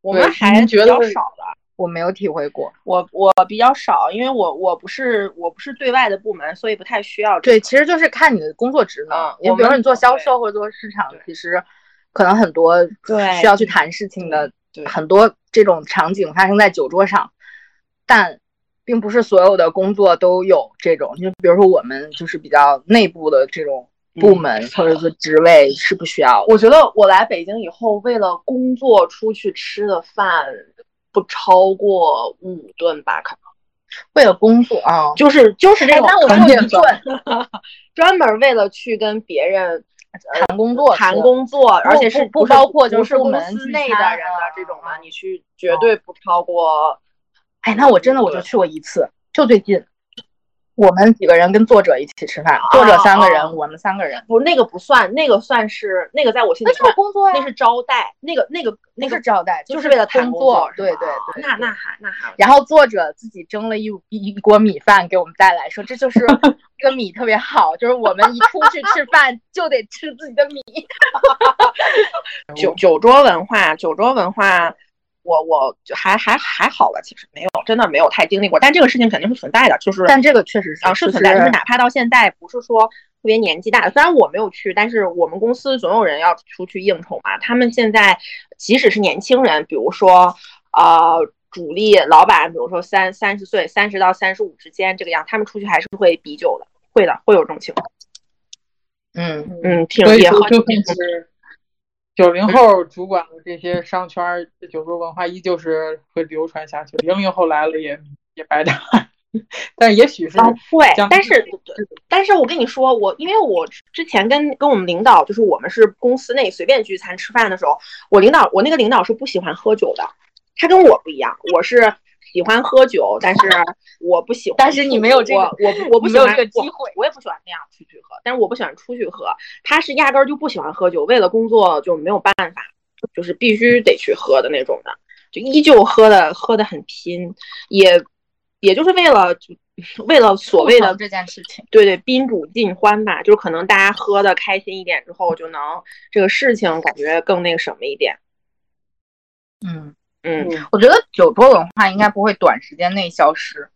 B: 我们还
C: 觉得
B: 少了。
A: 我没有体会过。
B: 我我比较少，因为我我不是我不是对外的部门，所以不太需要这个。
A: 对，其实就是看你的工作职能
B: 嗯，
A: 比如说你做销售或者做市场，其实可能很多
B: 对
A: 需要去谈事情的
B: 对
A: 很多这种场景发生在酒桌上，但并不是所有的工作都有这种。就比如说我们就是比较内部的这种部门或者是职位是不需要。
B: 我觉得我来北京以后，为了工作出去吃的饭不超过五顿吧，可能
A: 为了工作啊，
B: 就是就是这种
A: 哎那我
C: 很简
A: 就一顿
B: 专门为了去跟别人
A: 谈工作
B: 谈工作，而且是
A: 不包括就是
B: 不是公
A: 部门聚
B: 司内的人的
A: 啊
B: 这种嘛，你去绝对不超过。
A: 哎，那我真的我就去过一次，就最近，我们几个人跟作者一起吃饭，作者三个人，
B: 哦
A: 我们三个人，
B: 不，那个不算，那个算是那个在我心里
A: 那是，工作呀，
B: 那是招待，那个那个那个
A: 是招待，
B: 就是是为了谈
A: 工
B: 作，
A: 对对对，
B: 那
A: 对
B: 那还那还。
A: 然后作者自己蒸了一一一锅米饭给我们带来，说这就是 这个米特别好，就是我们一出去吃饭 就得吃自己的米。
B: 酒酒桌文化，酒桌文化，我我就还还还好吧，其实没有，真的没有太经历过，但这个事情肯定是存在的，就是
A: 但这个确实是
B: 啊是存在，就是哪怕到现在，不是说特别年纪大的，虽然我没有去，但是我们公司总有人要出去应酬嘛。他们现在即使是年轻人，比如说呃主力老板，比如说三三十岁，三十到三十五之间这个样，他们出去还是会比酒的，会的，会有这种情况。
A: 嗯，
B: 嗯，挺也很
C: 就就算是九零后主管的这些商圈儿酒桌文化，依旧是会流传下去。零零后来了也也白搭，但也许是
B: 啊，会
C: 将，
B: 但是但是我跟你说，我因为我之前跟跟我们领导，就是我们是公司内随便聚餐吃饭的时候，我领导我那个领导是不喜欢喝酒的，他跟我不一样，我是喜欢喝酒，但是 我不喜欢，
A: 但是你没有这个
B: 我我不喜欢
A: 这个机会。
B: 我也不喜欢那样出去喝，但是我不喜欢出去喝，他是压根儿就不喜欢喝酒，为了工作就没有办法，就是必须得去喝的那种的，就依旧喝的喝的很拼，也也就是为了就为了所谓的
A: 这件事情，
B: 对对，宾主尽欢吧，就是可能大家喝的开心一点之后，就能这个事情感觉更那个什么一点。
A: 嗯，
B: 嗯，
A: 我觉得酒桌文化应该不会短时间内消失，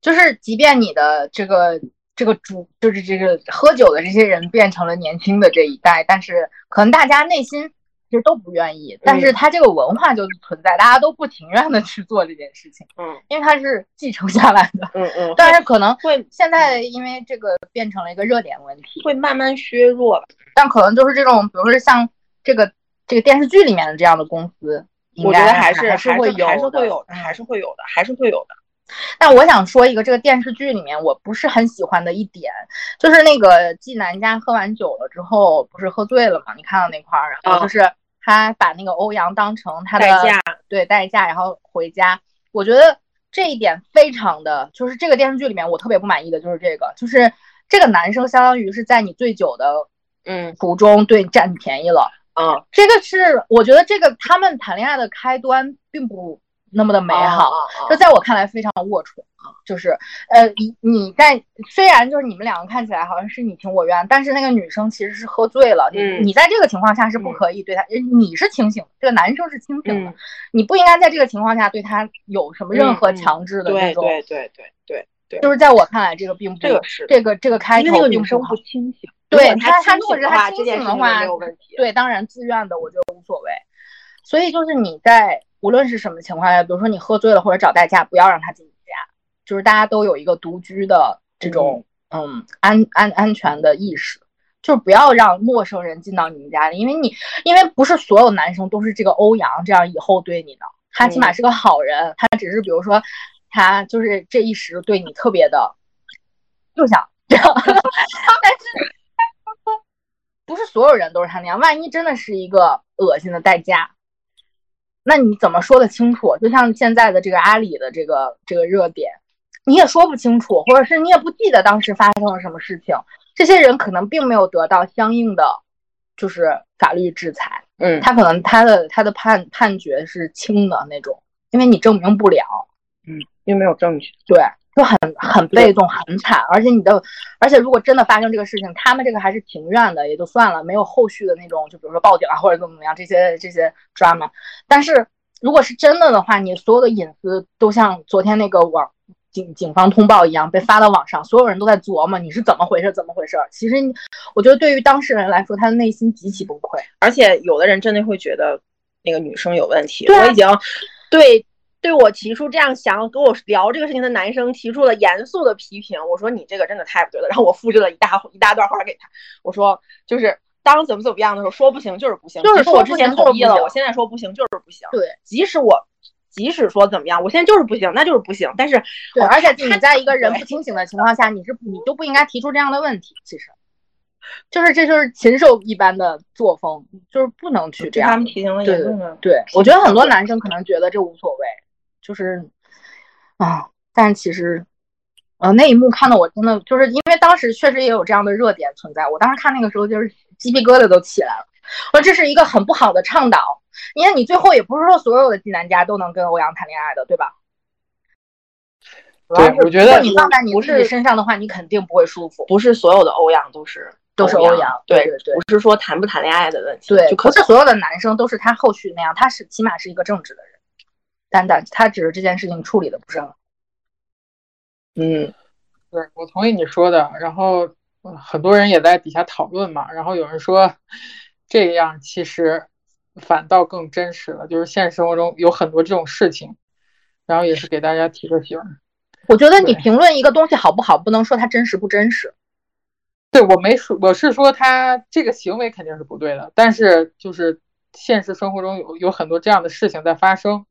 A: 就是即便你的这个这个主就是这个喝酒的这些人变成了年轻的这一代，但是可能大家内心其实都不愿意，但是他这个文化就是存在，大家都不情愿的去做这件事情，
B: 嗯
A: 因为它是继承下来的。
B: 嗯嗯，
A: 但是可能
B: 会
A: 现在因为这个变成了一个热点问题，
B: 会慢慢削弱。
A: 但可能就是这种，比如说像这个这个电视剧里面的这样的公司，应
B: 我觉得还是
A: 还是会有
B: 还是会有的，
A: 嗯
B: 还是会有的，还是会有的。
A: 但我想说一个，这个电视剧里面我不是很喜欢的一点，就是那个纪南家喝完酒了之后，不是喝醉了嘛？你看到那块儿，然后
B: 啊
A: 就是他把那个欧阳当成他的
B: 代驾，
A: 对代驾，然后回家。我觉得这一点非常的，就是这个电视剧里面我特别不满意的就是这个，就是这个男生相当于是在你醉酒的
B: 嗯
A: 途中对你占便宜了。
B: 嗯，
A: 这个是我觉得这个他们谈恋爱的开端并不那么的美好。
B: 啊
A: 这在我看来非常龌龊啊，就是呃，你你在虽然就是你们两个看起来好像是你情我愿，但是那个女生其实是喝醉了，你
B: 嗯。
A: 你在这个情况下是不可以对她，你是清醒的，这个男生是清醒的
B: 嗯，
A: 你不应该在这个情况下对他有什么任何强制的那种，
B: 对对对对对对，
A: 就是在我看来这个并不
B: 这个是
A: 这个这个开
B: 因为那
A: 头
B: 个女生不清醒，
A: 对
B: 如果
A: 她她
B: 清醒的话，
A: 如果是他清醒的话。对，当然自愿的我觉得无所谓。所以就是你在无论是什么情况下，比如说你喝醉了或者找代驾，不要让他进你家，就是大家都有一个独居的这种嗯安安安全的意识，就是不要让陌生人进到你们家里，因为你因为不是所有男生都是这个欧阳这样以后对你的，他起码是个好人，他只是比如说他就是这一时对你特别的就想这样，但是。不是所有人都是他那样，万一真的是一个恶心的代驾，那你怎么说得清楚？就像现在的这个阿里的这个这个热点，你也说不清楚，或者是你也不记得当时发生了什么事情。这些人可能并没有得到相应的就是法律制裁，
B: 嗯
A: 他可能他的他的判判决是轻的那种，因为你证明不了。
B: 因为没有证据。
A: 对，就很很被动，很惨。而且你的，而且如果真的发生这个事情，他们这个还是情愿的，也就算了，没有后续的那种，就比如说报警啊或者怎么怎么样这些这些 drama。但是如果是真的的话，你所有的隐私都像昨天那个网警警方通报一样被发到网上，所有人都在琢磨你是怎么回事，怎么回事。其实你我觉得对于当事人来说，他的内心极其崩溃。
B: 而且有的人真的会觉得那个女生有问题。
A: 啊
B: 我已经对对我提出这样想跟我聊这个事情的男生提出了严肃的批评。我说你这个真的太不对了。然后我复制了一大一大段话给他，我说就是当怎么怎么样的时候说不行就是不行，
A: 就是
B: 说我之前同意了，
A: 我
B: 现在说不行就是不行。
A: 对，
B: 即使我即使说怎么样，我现在就是不行，那就是不行。但是
A: 对，而且你在一个人不清醒的情况下，你是你就不应该提出这样的问题。其实，就是这就是禽兽一般的作风，就是不能去这样。
B: 他们提醒了严重的。
A: 对，我觉得很多男生可能觉得这无所谓。就是啊，但其实，呃，那一幕看的我真的就是因为当时确实也有这样的热点存在，我当时看那个时候就是鸡皮疙瘩都起来了。我说这是一个很不好的倡导，因为你最后也不是说所有的技男家都能跟欧阳谈恋爱的，对吧？
C: 对，我觉得
A: 你放在你自己身上的话，你肯定不会舒服。
B: 不是所有的欧阳都是
A: 都是欧阳，
B: 对
A: 对对，
B: 不是说谈不谈恋爱的问题，
A: 对，
B: 就
A: 不是所有的男生都是他后续那样，他是起码是一个正直的人。但但他只是这件事情处理的不是很好。
B: 嗯，
C: 对，我同意你说的。然后很多人也在底下讨论嘛。然后有人说，这样其实反倒更真实了，就是现实生活中有很多这种事情。然后也是给大家提个醒。
A: 我觉得你评论一个东西好不好，不能说它真实不真实。
C: 对我没说，我是说他这个行为肯定是不对的。但是就是现实生活中有有很多这样的事情在发生。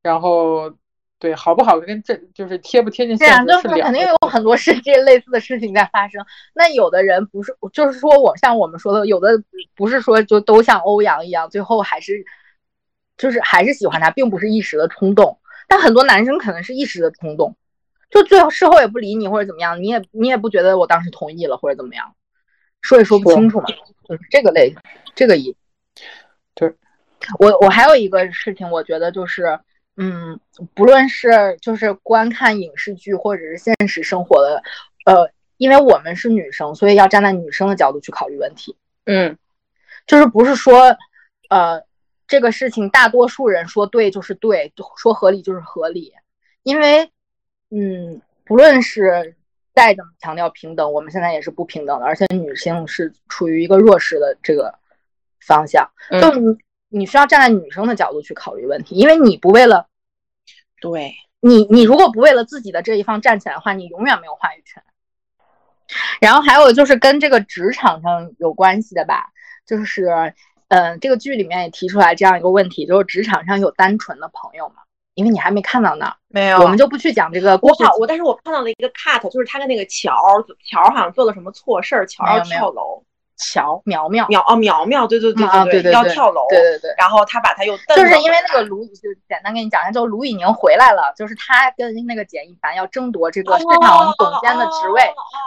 C: 然后，对，好不好跟这就是贴不贴近现实是
A: 肯定有很多是这类似的事情在发生。那有的人不是，就是说我像我们说的，有的不是说就都像欧阳一样，最后还是就是还是喜欢他，并不是一时的冲动。但很多男生可能是一时的冲动，就最后事后也不理你或者怎么样，你也你也不觉得我当时同意了或者怎么样，说也说不清楚嘛，就是这个类这个一。
C: 对，
A: 我我还有一个事情，我觉得就是。嗯，不论是就是观看影视剧，或者是现实生活的，呃，因为我们是女生，所以要站在女生的角度去考虑问题。
B: 嗯，
A: 就是不是说，呃，这个事情大多数人说对就是对，说合理就是合理。因为，嗯，不论是再怎么强调平等，我们现在也是不平等的，而且女性是处于一个弱势的这个方向。就你。你需要站在女生的角度去考虑问题，因为你不为了，
B: 对
A: 你，你如果不为了自己的这一方站起来的话，你永远没有话语权。然后还有就是跟这个职场上有关系的吧，就是，嗯，这个剧里面也提出来这样一个问题，就是职场上有单纯的朋友吗？因为你还没看到那，
B: 没有，
A: 我们就不去讲这个。
B: 我好，我但是我看到了一个 cut，就是他跟那个乔乔好像做了什么错事儿，乔要跳楼。
A: 乔苗苗
B: 苗哦苗苗对对对
A: 对
B: 对要跳楼
A: 对对对，
B: 然后他把他又
A: 就是因为那个卢就简单跟你讲一下，就卢以宁回来了，就是他跟那个简一凡要争夺这个市场总监的职位，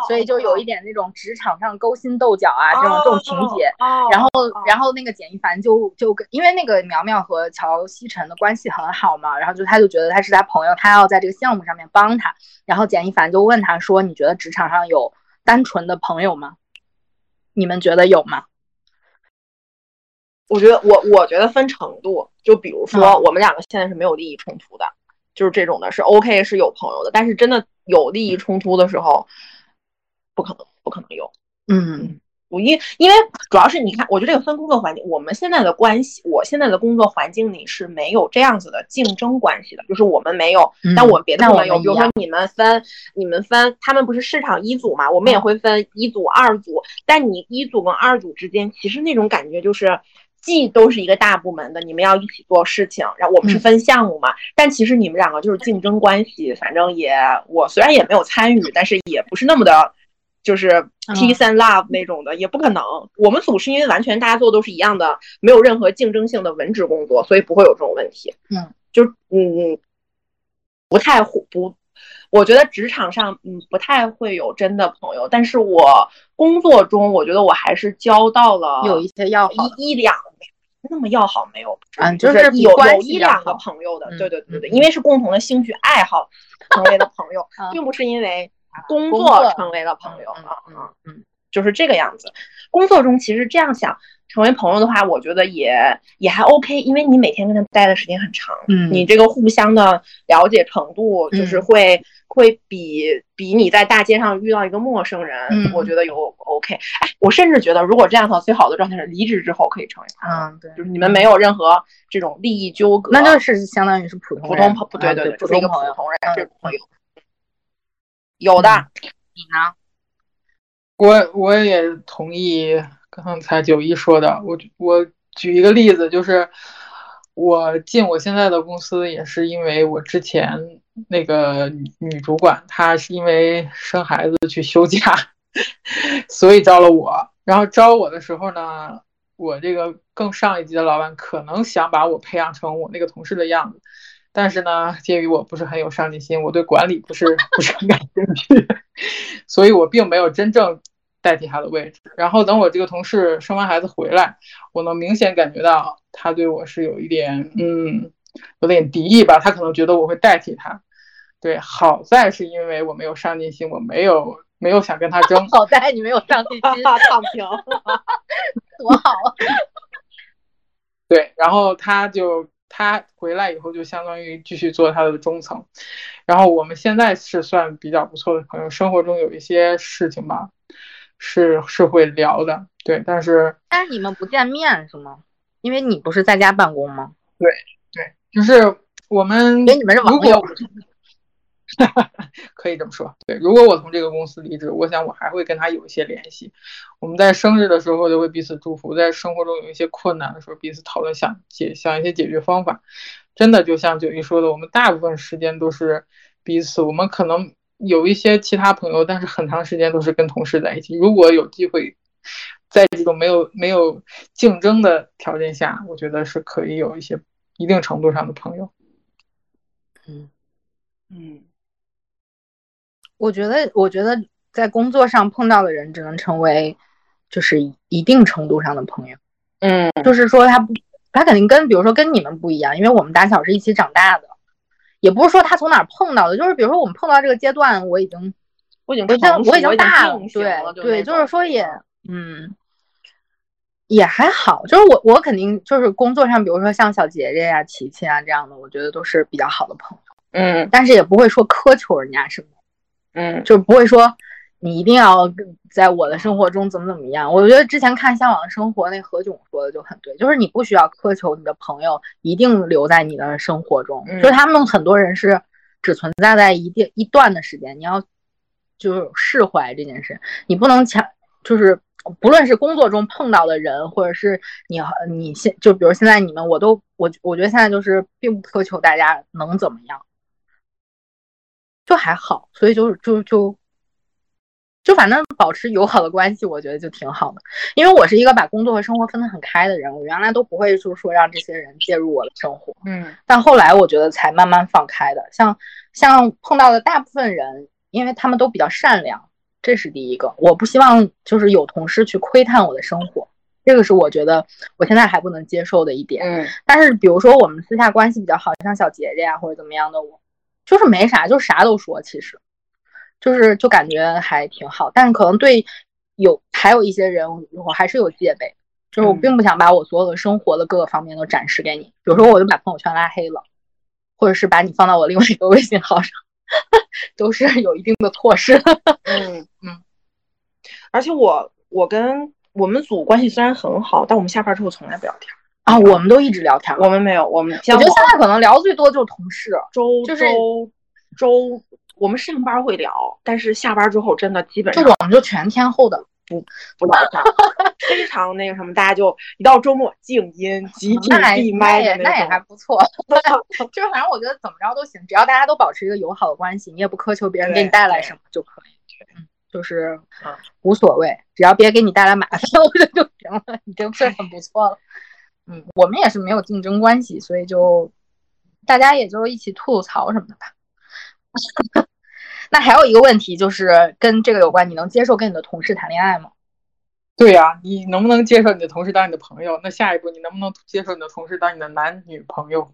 A: 所以就有一点那种职场上勾心斗角啊这种这种情节。然后然后那个简一凡就就跟因为那个苗苗和乔西晨的关系很好嘛，然后就他就觉得他是他朋友，他要在这个项目上面帮他。然后简一凡就问他说：“你觉得职场上有单纯的朋友吗？”你们觉得有吗？
B: 我觉得我我觉得分程度，就比如说我们两个现在是没有利益冲突的，就是这种的是 OK 是有朋友的，但是真的有利益冲突的时候，不可能不可能有，
A: 嗯。
B: 我因因为主要是你看，我觉得这个分工作环境，我们现在的关系，我现在的工作环境里是没有这样子的竞争关系的，就是我们没有，但我们别的部门有，比如说你们分，你们分，他们不是市场一组嘛，我们也会分一组、二组，但你一组跟二组之间，其实那种感觉就是，既都是一个大部门的，你们要一起做事情，然后我们是分项目嘛，但其实你们两个就是竞争关系，反正也，我虽然也没有参与，但是也不是那么的。就是 peace and love 那种的也不可能。我们组是因为完全大家做的都是一样的，没有任何竞争性的文职工作，所以不会有这种问题。
A: 嗯，
B: 就嗯，不太会不，我觉得职场上嗯不太会有真的朋友，但是我工作中我觉得我还是交到了
A: 有一些要
B: 一一两那么要好没有，
A: 嗯，
B: 就
A: 是
B: 有有一两个朋友的，对对对对，因为是共同的兴趣爱好成为了朋友，并不是因为。工作成为了朋友啊，嗯嗯，就是这个样子。工作中其实这样想成为朋友的话，我觉得也也还 OK，因为你每天跟他待的时间很长，
A: 嗯，
B: 你这个互相的了解程度就是会会比比你在大街上遇到一个陌生人，
A: 嗯
B: 我觉得有 OK。哎，我甚至觉得，如果这样的话，最好的状态是离职之后可以成为朋友，
A: 嗯，对，
B: 就是你们没有任何这种利益纠葛，
A: 那就是相当于是普通
B: 普通朋对
A: 嗯对
B: 对，就是一个普
A: 普通朋友。
B: 通人
A: 嗯
B: 这种朋友。有的，
A: 你呢？
C: 我我也同意刚才九一说的，我我举一个例子，就是我进我现在的公司也是因为我之前那个女女主管，她是因为生孩子去休假，所以招了我。然后招我的时候呢，我这个更上一级的老板可能想把我培养成我那个同事的样子，但是呢，鉴于我不是很有上进心，我对管理不是不是很感兴趣，所以我并没有真正代替他的位置。然后等我这个同事生完孩子回来，我能明显感觉到他对我是有一点嗯有点敌意吧，他可能觉得我会代替他。对，好在是因为我没有上进心，我没有没有想跟他争。
A: 好在你没有上进心，
B: 躺平。
A: 多好啊！
C: 对，然后他就他回来以后就相当于继续做他的中层，然后我们现在是算比较不错的朋友，生活中有一些事情吧，是是会聊的，对，但是
A: 但是你们不见面是吗？因为你不是在家办公吗？
C: 对对，就是我们
A: 因为你们是网友。
C: 可以这么说，对。如果我从这个公司离职，我想我还会跟他有一些联系。我们在生日的时候就会彼此祝福，在生活中有一些困难的时候彼此讨论，想解想一些解决方法。真的就像九一说的，我们大部分时间都是彼此。我们可能有一些其他朋友，但是很长时间都是跟同事在一起。如果有机会，在这种没有没有竞争的条件下，我觉得是可以有一些一定程度上的朋友。
B: 嗯，
A: 我觉得，我觉得在工作上碰到的人只能成为就是一定程度上的朋友。
B: 嗯，
A: 就是说他不，他肯定跟比如说跟你们不一样，因为我们打小是一起长大的，也不是说他从哪儿碰到的，就是比如说我们碰到这个阶段，我已经
B: 我已经
A: 我已经大了，
B: 了
A: 对对，就是说也嗯也还好，就是我我肯定就是工作上，比如说像小杰杰呀、琪琪啊这样的，我觉得都是比较好的朋友，
B: 嗯
A: 但是也不会说苛求人家什么。
B: 嗯
A: 就是不会说你一定要在我的生活中怎么怎么样。我觉得之前看《向往的生活》那何炅说的就很对，就是你不需要苛求你的朋友一定留在你的生活中，
B: 嗯
A: 就是他们很多人是只存在在一定一段的时间，你要就是释怀这件事，你不能强就是。不论是工作中碰到的人，或者是你你现就比如现在你们，我都我我觉得现在就是并不苛求大家能怎么样，就还好，所以就就就就反正保持友好的关系，我觉得就挺好的。因为我是一个把工作和生活分得很开的人，我原来都不会就是说让这些人介入我的生活，
B: 嗯
A: 但后来我觉得才慢慢放开的。像像碰到的大部分人，因为他们都比较善良，这是第一个。我不希望就是有同事去窥探我的生活，这个是我觉得我现在还不能接受的一点。
B: 嗯
A: 但是比如说我们私下关系比较好，像小杰杰呀或者怎么样的，我就是没啥，就啥都说，其实就是就感觉还挺好。但是可能对有还有一些人，我还是有戒备，就是我
B: 嗯
A: 并不想把我所有的生活的各个方面都展示给你。比如说，我就把朋友圈拉黑了，或者是把你放到我另外一个微信号上，都是有一定的措施。
B: 嗯嗯，而且我我跟我们组关系虽然很好，但我们下班之后从来不聊天。
A: 啊，我们都一直聊天。
B: 我们没有，我们
A: 我觉得现在可能聊最多就是同事，
B: 周
A: 就是
B: 周周，我们上班会聊，但是下班之后真的基本
A: 就
B: 上
A: 我们就全天候的。
B: 不不聊天，非常那个什么，大家就一到周末静音，集体
A: 那
B: 闭
A: 那也
B: 麦的种
A: 那也还不错，就是反正我觉得怎么着都行，只要大家都保持一个友好的关系，你也不苛求别人给你带来什么就可以，嗯，就是
B: 嗯
A: 无所谓，只要别给你带来麻烦，我觉得就行了，已经是很不错了。嗯，我们也是没有竞争关系，所以就大家也就一起吐吐槽什么的吧。那还有一个问题就是跟这个有关，你能接受跟你的同事谈恋爱吗？
C: 对呀、你能不能接受你的同事当你的朋友？那下一步你能不能接受你的同事当你的男女朋友？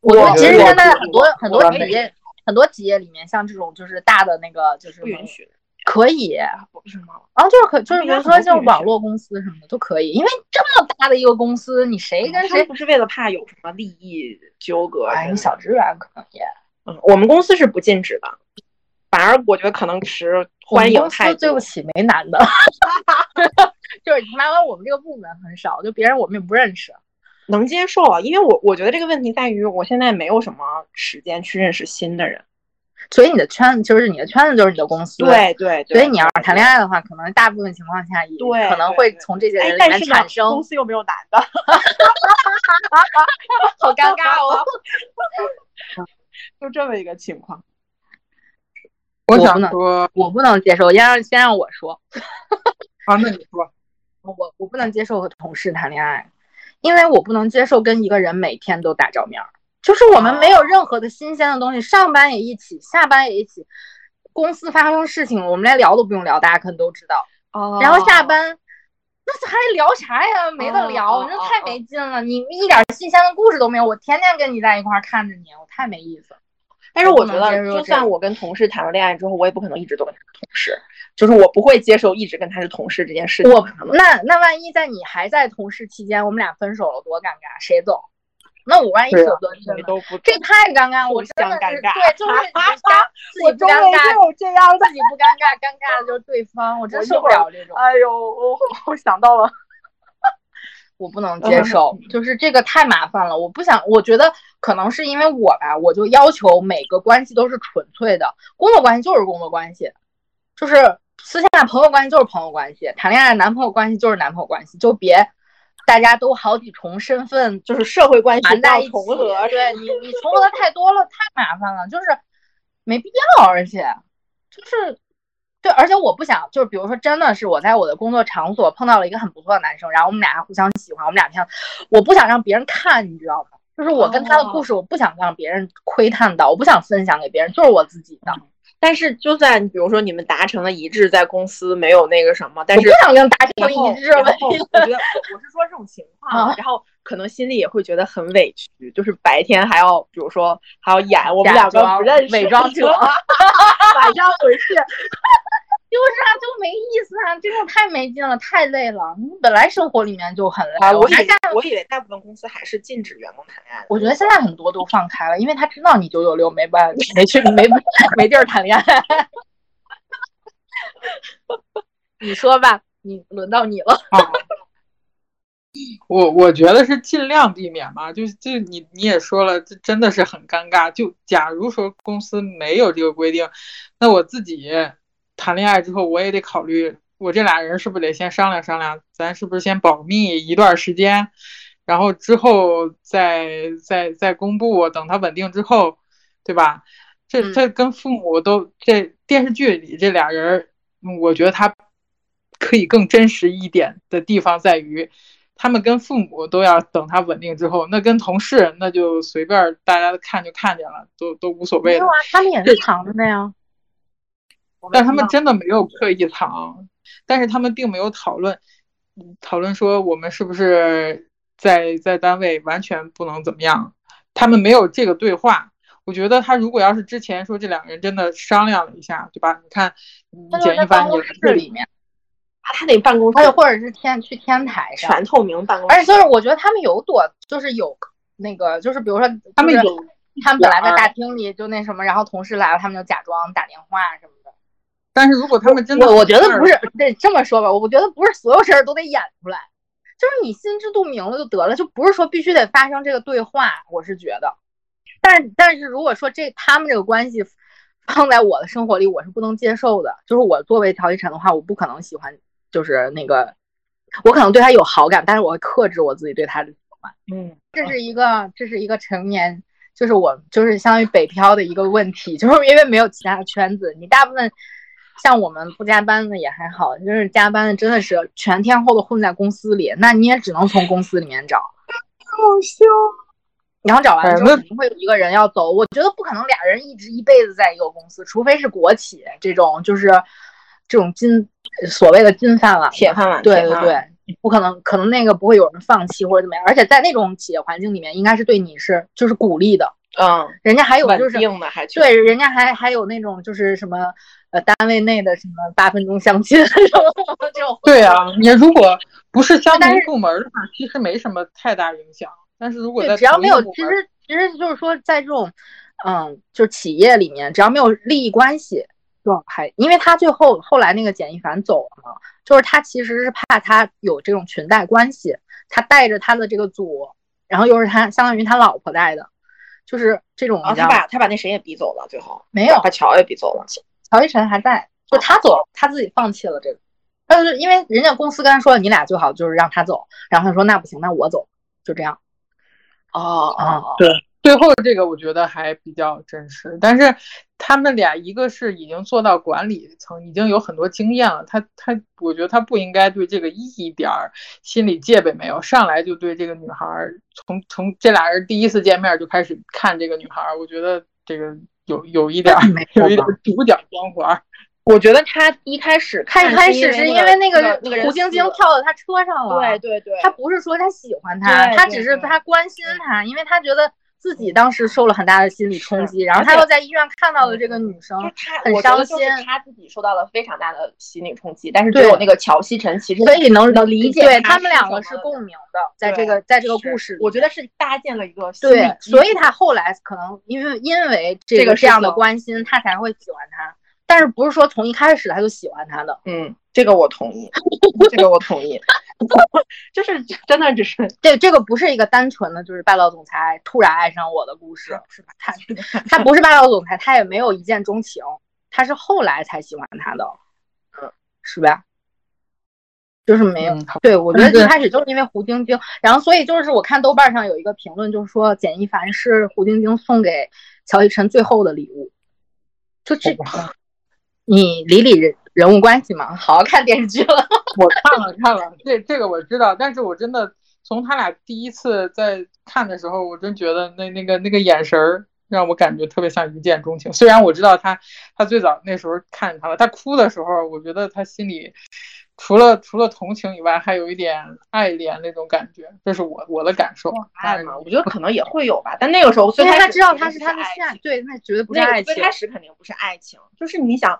A: 我觉得其实现在很多很多企业很多企业里面，像这种就是大的那个就是
B: 不允许，
A: 可以
B: 为什么？
A: 啊，就是可就是比如说像网络公司什么的都可以，因为这么大的一个公司，你谁跟谁
B: 不是为了怕有什么利益纠葛？
A: 哎，小职员可能也
B: 嗯，我们公司是不禁止的，反而我觉得可能持欢迎态度。
A: 对不起，没男的，就是他妈我们这个部门很少，就别人我们也不认识。
B: 能接受，因为我我觉得这个问题在于我现在没有什么时间去认识新的人，
A: 所以你的圈子就是你的圈子就是你的公司，
B: 对对。
A: 所以你要是谈恋爱的话，可能大部分情况下也可能会从这些人里面产生。
B: 公司又没有男的，
A: 好尴尬哦。
B: 就这么一个情况。
C: 我想说，
A: 我不能接受，先让先让我说。
C: 啊，那你说。
A: 我我不能接受和同事谈恋爱。因为我不能接受跟一个人每天都打照面儿，就是我们没有任何的新鲜的东西，上班也一起，下班也一起，公司发生事情我们连聊都不用聊，大家可能都知道。
B: 哦。
A: 然后下班，那还聊啥呀？没得聊，那太没劲了。你一点新鲜的故事都没有，我天天跟你在一块儿看着你，我太没意思。
B: 但是我觉得，就算我跟同事谈了恋爱之后，我也不可能一直都跟他是同事。就是我不会接受一直跟他是同事这件事情。
A: 我那那万一在你还在同事期间，我们俩分手了，多尴尬，谁走？那我万一舍不得
B: 你都不，
A: 这太尴尬，我真的是对，就是 自己不尴
B: 尬，这样
A: 自己不尴尬，尴尬的就是对方，我真受不了这种。
B: 哎呦，我我想到了。
A: 我不能接受，就是这个太麻烦了。我不想，我觉得可能是因为我吧，我就要求每个关系都是纯粹的，工作关系就是工作关系，就是私下朋友关系就是朋友关系，谈恋爱男朋友关系就是男朋友关系，就别大家都好几重身份，
B: 就是社会关系
A: 在一起。
B: 重合，
A: 对你，你重合的太多了，太麻烦了，就是没必要，而且就是。对，而且我不想，就是比如说，真的是我在我的工作场所碰到了一个很不错的男生，然后我们俩还互相喜欢，我们俩天，我不想让别人看，你知道吗？就是我跟他的故事，我不想让别人窥探到，我不想分享给别人，就是我自己的。
B: 但是，就算比如说你们达成了一致，在公司没有那个什么，但是
A: 不想跟达成一致。
B: 我觉得我是说这种情况，然后可能心里也会觉得很委屈，就是白天还要比如说还要演我们两个不认识，
A: 伪装者，
B: 晚上回去。
A: 就是啊，就没意思啊，这种太没劲了，太累了。你本来生活里面就很累。
B: 我以为我以为大部分公司还是禁止员工谈恋爱。
A: 我觉得现在很多都放开了，因为他知道你九九六没办没去没没地儿谈恋爱。你说吧，你轮到你了。
C: 我我觉得是尽量避免嘛，就就你你也说了，这真的是很尴尬。就假如说公司没有这个规定，那我自己。谈恋爱之后，我也得考虑，我这俩人是不是得先商量商量，咱是不是先保密一段时间，然后之后再再再公布，等他稳定之后，对吧？这这跟父母都这电视剧里这俩人，我觉得他可以更真实一点的地方在于，他们跟父母都要等他稳定之后，那跟同事那就随便大家看就看见了，都都无所谓的。
A: 他们也是藏着的呀。
C: 但他们真的没有刻意藏，但是他们并没有讨论，讨论说我们是不是在在单位完全不能怎么样，他们没有这个对话。我觉得他如果要是之前说这两个人真的商量了一下，对吧？你看，简一凡，你
A: 室里面，
B: 他得办公室，
A: 或者是天去天台上
B: 全透明办公室，
A: 而且就是我觉得他们有躲，就是有那个，就是比如说
C: 他们有，
A: 他们本来在大厅里就那什么，然后同事来了，他们就假装打电话什么。
C: 但是如果他们真的，
A: 我我觉得不是，得这么说吧，我觉得不是所有事儿都得演出来，就是你心知肚明了就得了，就不是说必须得发生这个对话。我是觉得，但但是如果说这他们这个关系放在我的生活里，我是不能接受的。就是我作为调解臣的话，我不可能喜欢，就是那个，我可能对他有好感，但是我会克制我自己对他的喜欢。
C: 嗯，
A: 这是一个这是一个成年，就是我就是相当于北漂的一个问题，就是因为没有其他的圈子，你大部分。像我们不加班的也还好，就是加班的真的是全天候的混在公司里，那你也只能从公司里面找。
B: 好笑。
A: 然后找完之后肯定会有一个人要走，我觉得不可能俩人一直一辈子在一个公司，除非是国企这种，就是这种金所谓的金饭碗、
B: 铁饭碗。
A: 对对对，不可能，可能那个不会有人放弃或者怎么样，而且在那种企业环境里面，应该是对你是就是鼓励的。
B: 嗯，
A: 人家还有就是
B: 还
A: 对，人家还还有那种就是什么。呃，单位内的什么八分钟相亲这种，
C: 对啊，你如果不是相同部门的话，其实没什么太大影响。但是如果在
A: 只要没有，其实其实就是说，在这种嗯，就是企业里面只要没有利益关系，就还因为他最后后来那个简一凡走了嘛，就是他其实是怕他有这种裙带关系，他带着他的这个组，然后又是他相当于他老婆带的，就是这种。
B: 啊，他把他把那谁也逼走了，最后
A: 没有
B: 把乔也逼走了，
A: 乔一晨还在，就他走了，他自己放弃了这个。他就是因为人家公司跟他说你俩最好就是让他走，然后他说那不行，那我走，就这样。
B: 哦哦，
C: 对，最后这个我觉得还比较真实，但是他们俩一个是已经做到管理层，已经有很多经验了，他他，我觉得他不应该对这个一点儿心理戒备没有，上来就对这个女孩从从这俩人第一次见面就开始看这个女孩，我觉得这个有有一点有一点主角光环。
B: 我觉得他一开始
A: 开开始是因为
B: 那
A: 个
B: 那个
A: 胡晶晶跳到他车上了，
B: 对对对，
A: 他不是说他喜欢他，他只是他关心他，因为他觉得自己当时受了很大的心理冲击，然后他又在医院看到了这个女生，很伤心，
B: 他自己受到了非常大的心理冲击，但是对我那个乔西晨其实
A: 所以能
B: 能理解，
A: 对他们两个是共鸣的，在这个在这个故事，
B: 我觉得是搭建了一个
A: 对，所以他后来可能因为因为这
B: 个
A: 这样的关心，他才会喜欢他。但是不是说从一开始他就喜欢他的？
B: 嗯，这个我同意，这个我同意，就是真的只是
A: 这这个不是一个单纯的就是霸道总裁突然爱上我的故事，是吧？他他不是霸道总裁，他也没有一见钟情，他是后来才喜欢他的，嗯，是吧？就是没有，对我觉得一开始就是因为胡晶晶，然后所以就是我看豆瓣上有一个评论，就是说简一凡是胡晶晶送给乔一晨最后的礼物，就这。你理理人人物关系嘛，好好看电视剧了。
C: 我看了看了，这这个我知道，但是我真的从他俩第一次在看的时候，我真觉得那那个那个眼神儿让我感觉特别像一见钟情。虽然我知道他他最早那时候看见他了，他哭的时候，我觉得他心里除了除了同情以外，还有一点爱怜那种感觉，这是我我的感受。
B: 爱嘛，我觉得可能也会有吧，但那个时候，
A: 因为他知道
B: 他
A: 是他的爱，对，那绝对不
B: 是
A: 爱
B: 情。最开始肯定不是爱情，就是你想。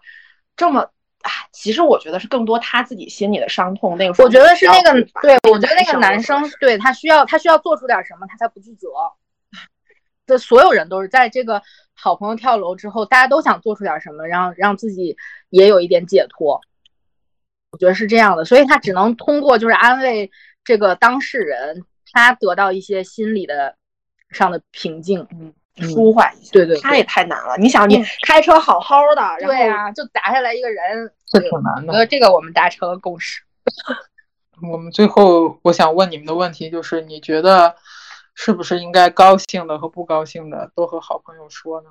B: 这么啊，其实我觉得是更多他自己心里的伤痛。那个时候，
A: 我觉得是那个，对我觉得那个男生，对他需要他需要做出点什么，他才不自责。这所有人都是在这个好朋友跳楼之后，大家都想做出点什么，让让自己也有一点解脱。我觉得是这样的，所以他只能通过就是安慰这个当事人，他得到一些心理的上的平静。
B: 嗯。舒缓一下，
A: 对对，
B: 他也太难了。你想，你开车好好的，
A: 对啊，就砸下来一个人，
C: 这挺难的。
A: 呃，这个我们达成了共识。
C: 我们最后，我想问你们的问题就是：你觉得是不是应该高兴的和不高兴的都和好朋友说呢？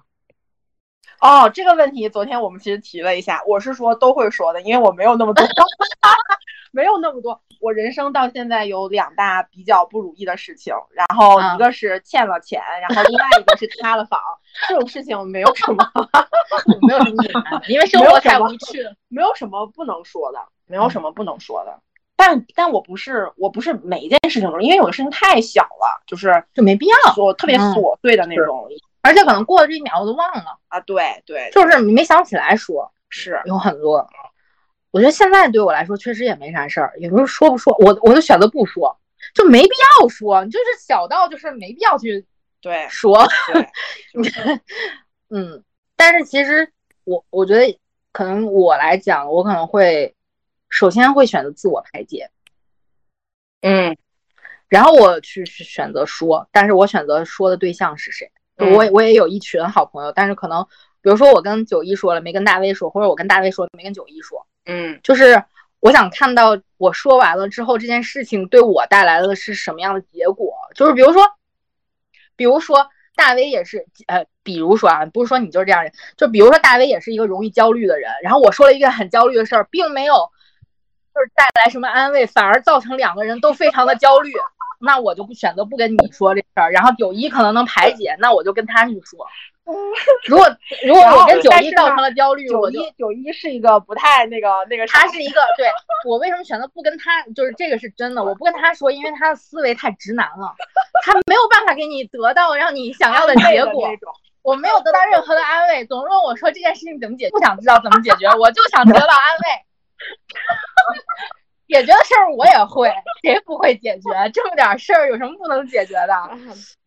B: 哦，这个问题昨天我们其实提了一下，我是说都会说的，因为我没有那么多。没有那么多，我人生到现在有两大比较不如意的事情，然后一个是欠了钱，然后另外一个是塌了房。这种事情没有什么，
A: 没有什么隐 瞒，因为生活太无趣了，
B: 没有什么不能说的，没有什么不能说的。但但我不是，我不是每一件事情都，因为有的事情太小了，就是
A: 就没必要
B: 说特别琐碎的那种，
A: 而且可能过了这一秒我都忘了
B: 啊。对对，
A: 就是你没想起来说，
B: 是
A: 有很多。我觉得现在对我来说确实也没啥事儿，也不是说不说，我我就选择不说，就没必要说，就是小到就是没必要去
B: 对
A: 说，嗯，但是其实我我觉得可能我来讲，我可能会首先会选择自我排解，
B: 嗯，
A: 然后我去选择说，但是我选择说的对象是谁？我我也有一群好朋友，但是可能比如说我跟九一说了，没跟大威说，或者我跟大威说没跟九一说。
B: 嗯，
A: 就是我想看到我说完了之后，这件事情对我带来的是什么样的结果？就是比如说，比如说大 V 也是，呃，比如说啊，不是说你就是这样人，就比如说大 V 也是一个容易焦虑的人，然后我说了一个很焦虑的事儿，并没有就是带来什么安慰，反而造成两个人都非常的焦虑，那我就不选择不跟你说这事儿，然后九一可能能排解，那我就跟他去说。如果 如果我跟九一造成了焦虑，
B: 九一九一是一个不太那个那个，
A: 他是一个对我为什么选择不跟他，就是这个是真的，我不跟他说，因为他的思维太直男了，他没有办法给你得到让你想要的结果，我没有得到任何的安慰，总是问我说这件事情怎么解，不想知道怎么解决，我就想得到安慰，解决的事儿我也会，谁不会解决？这么点事儿有什么不能解决的？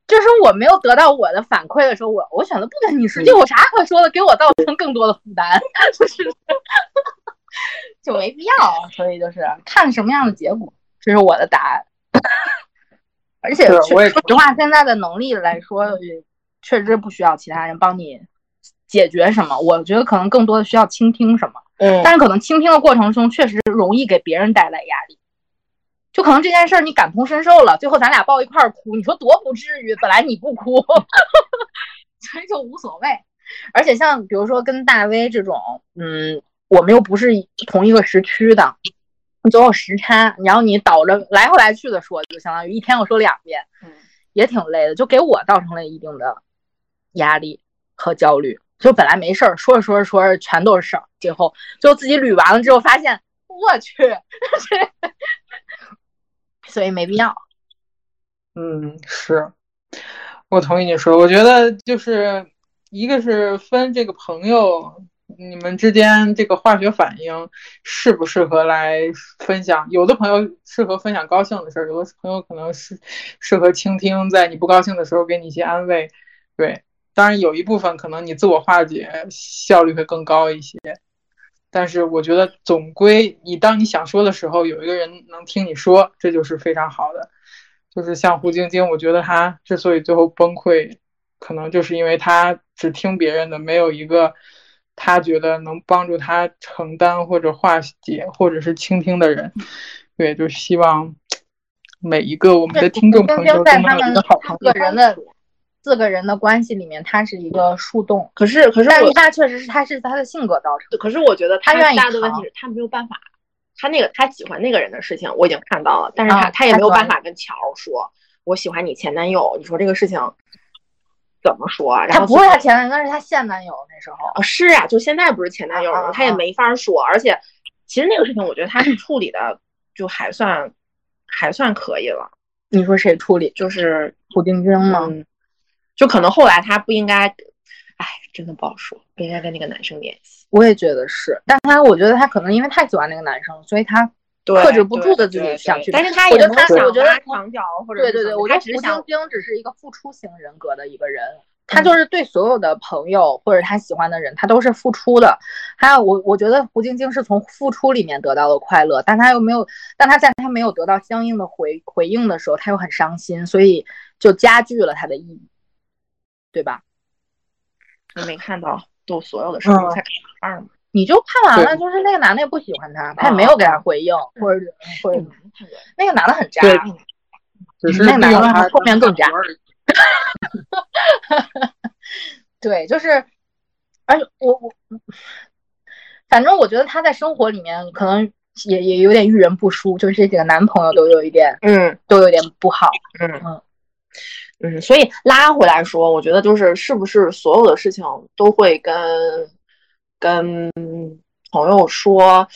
A: 就是我没有得到我的反馈的时候，我我选择不跟你说，就有啥可说的？给我造成更多的负担，就是 就没必要。所以就是看什么样的结果，这是我的答案。而且
C: 是我也
A: 说实话，现在的能力来说，确实不需要其他人帮你解决什么。我觉得可能更多的需要倾听什么，
B: 嗯
A: 但是可能倾听的过程中，确实容易给别人带来压力。就可能这件事儿你感同身受了，最后咱俩抱一块儿哭，你说多不至于？本来你不哭，所以就无所谓。而且像比如说跟大 V 这种，嗯，我们又不是同一个时区的，你总有时差，然后你倒着来回来去的说，就相当于一天我说两遍，
B: 嗯，
A: 也挺累的，就给我造成了一定的压力和焦虑。就本来没事儿，说着说着说着全都是事儿，最后最后自己捋完了之后，发现我去，所以没必要。
C: 嗯，是，我同意你说。我觉得就是一个是分这个朋友，你们之间这个化学反应适不适合来分享。有的朋友适合分享高兴的事儿，有的朋友可能是适合倾听，在你不高兴的时候给你一些安慰。对，当然有一部分可能你自我化解效率会更高一些。但是我觉得总归，你当你想说的时候，有一个人能听你说，这就是非常好的。就是像胡晶晶，我觉得她之所以最后崩溃，可能就是因为她只听别人的，没有一个她觉得能帮助她承担或者化解或者是倾听的人。对，就希望每一个我们的听众朋友都能有一个好朋友。
A: 四个人的四个人的关系里面，他是一个树洞，
B: 可是可是我
A: 但是他确实是他是他的性格造成的。
B: 可是我觉得
A: 他愿意
B: 大的问题是他没有办法，他那个他喜欢那个人的事情我已经看到了，但是他、
A: 啊
B: 他也没有办法跟乔说我喜欢你前男友，你说这个事情怎么说啊？然
A: 他不是他前男友，那是他现男友那时候。
B: 哦，是啊，就现在不是前男友了，
A: 啊啊啊
B: 他也没法说。而且，其实那个事情，我觉得他是处理的就还算还算可以了，
A: 你说谁处理？
B: 就是
A: 胡晶晶吗？
B: 嗯，就可能后来他不应该，哎，真的不好说，不应该跟那个男生联系。
A: 我也觉得是，但他我觉得他可能因为太喜欢那个男生，所以他克制不住的自己想去
B: 但是他
A: 我觉得他我觉得
B: 拉长脚或者
A: 对对对，我觉得胡晶晶只是一个付出型人格的一个人，他就是对所有的朋友或者他喜欢的人，他都是付出的。还有我，我觉得胡晶晶是从付出里面得到了快乐，但他又没有，但他在他没有得到相应的回回应的时候，他又很伤心，所以就加剧了他的意义，对吧？
B: 你没看到都所有的事情
A: 嗯。
B: 才看二吗？
A: 你就看完了，就是那个男的也不喜欢他，他也没有给他回应，或者或者那个男的很渣，
C: 对只是
A: 那个男的后面更渣 对，就是，而且我我，反正我觉得他在生活里面可能也也有点遇人不淑，就是这几个男朋友都有一点
B: 嗯。
A: 都有点不好。
B: 嗯。
A: 嗯
B: 嗯，所以拉回来说，我觉得就是是不是所有的事情都会跟跟朋友说。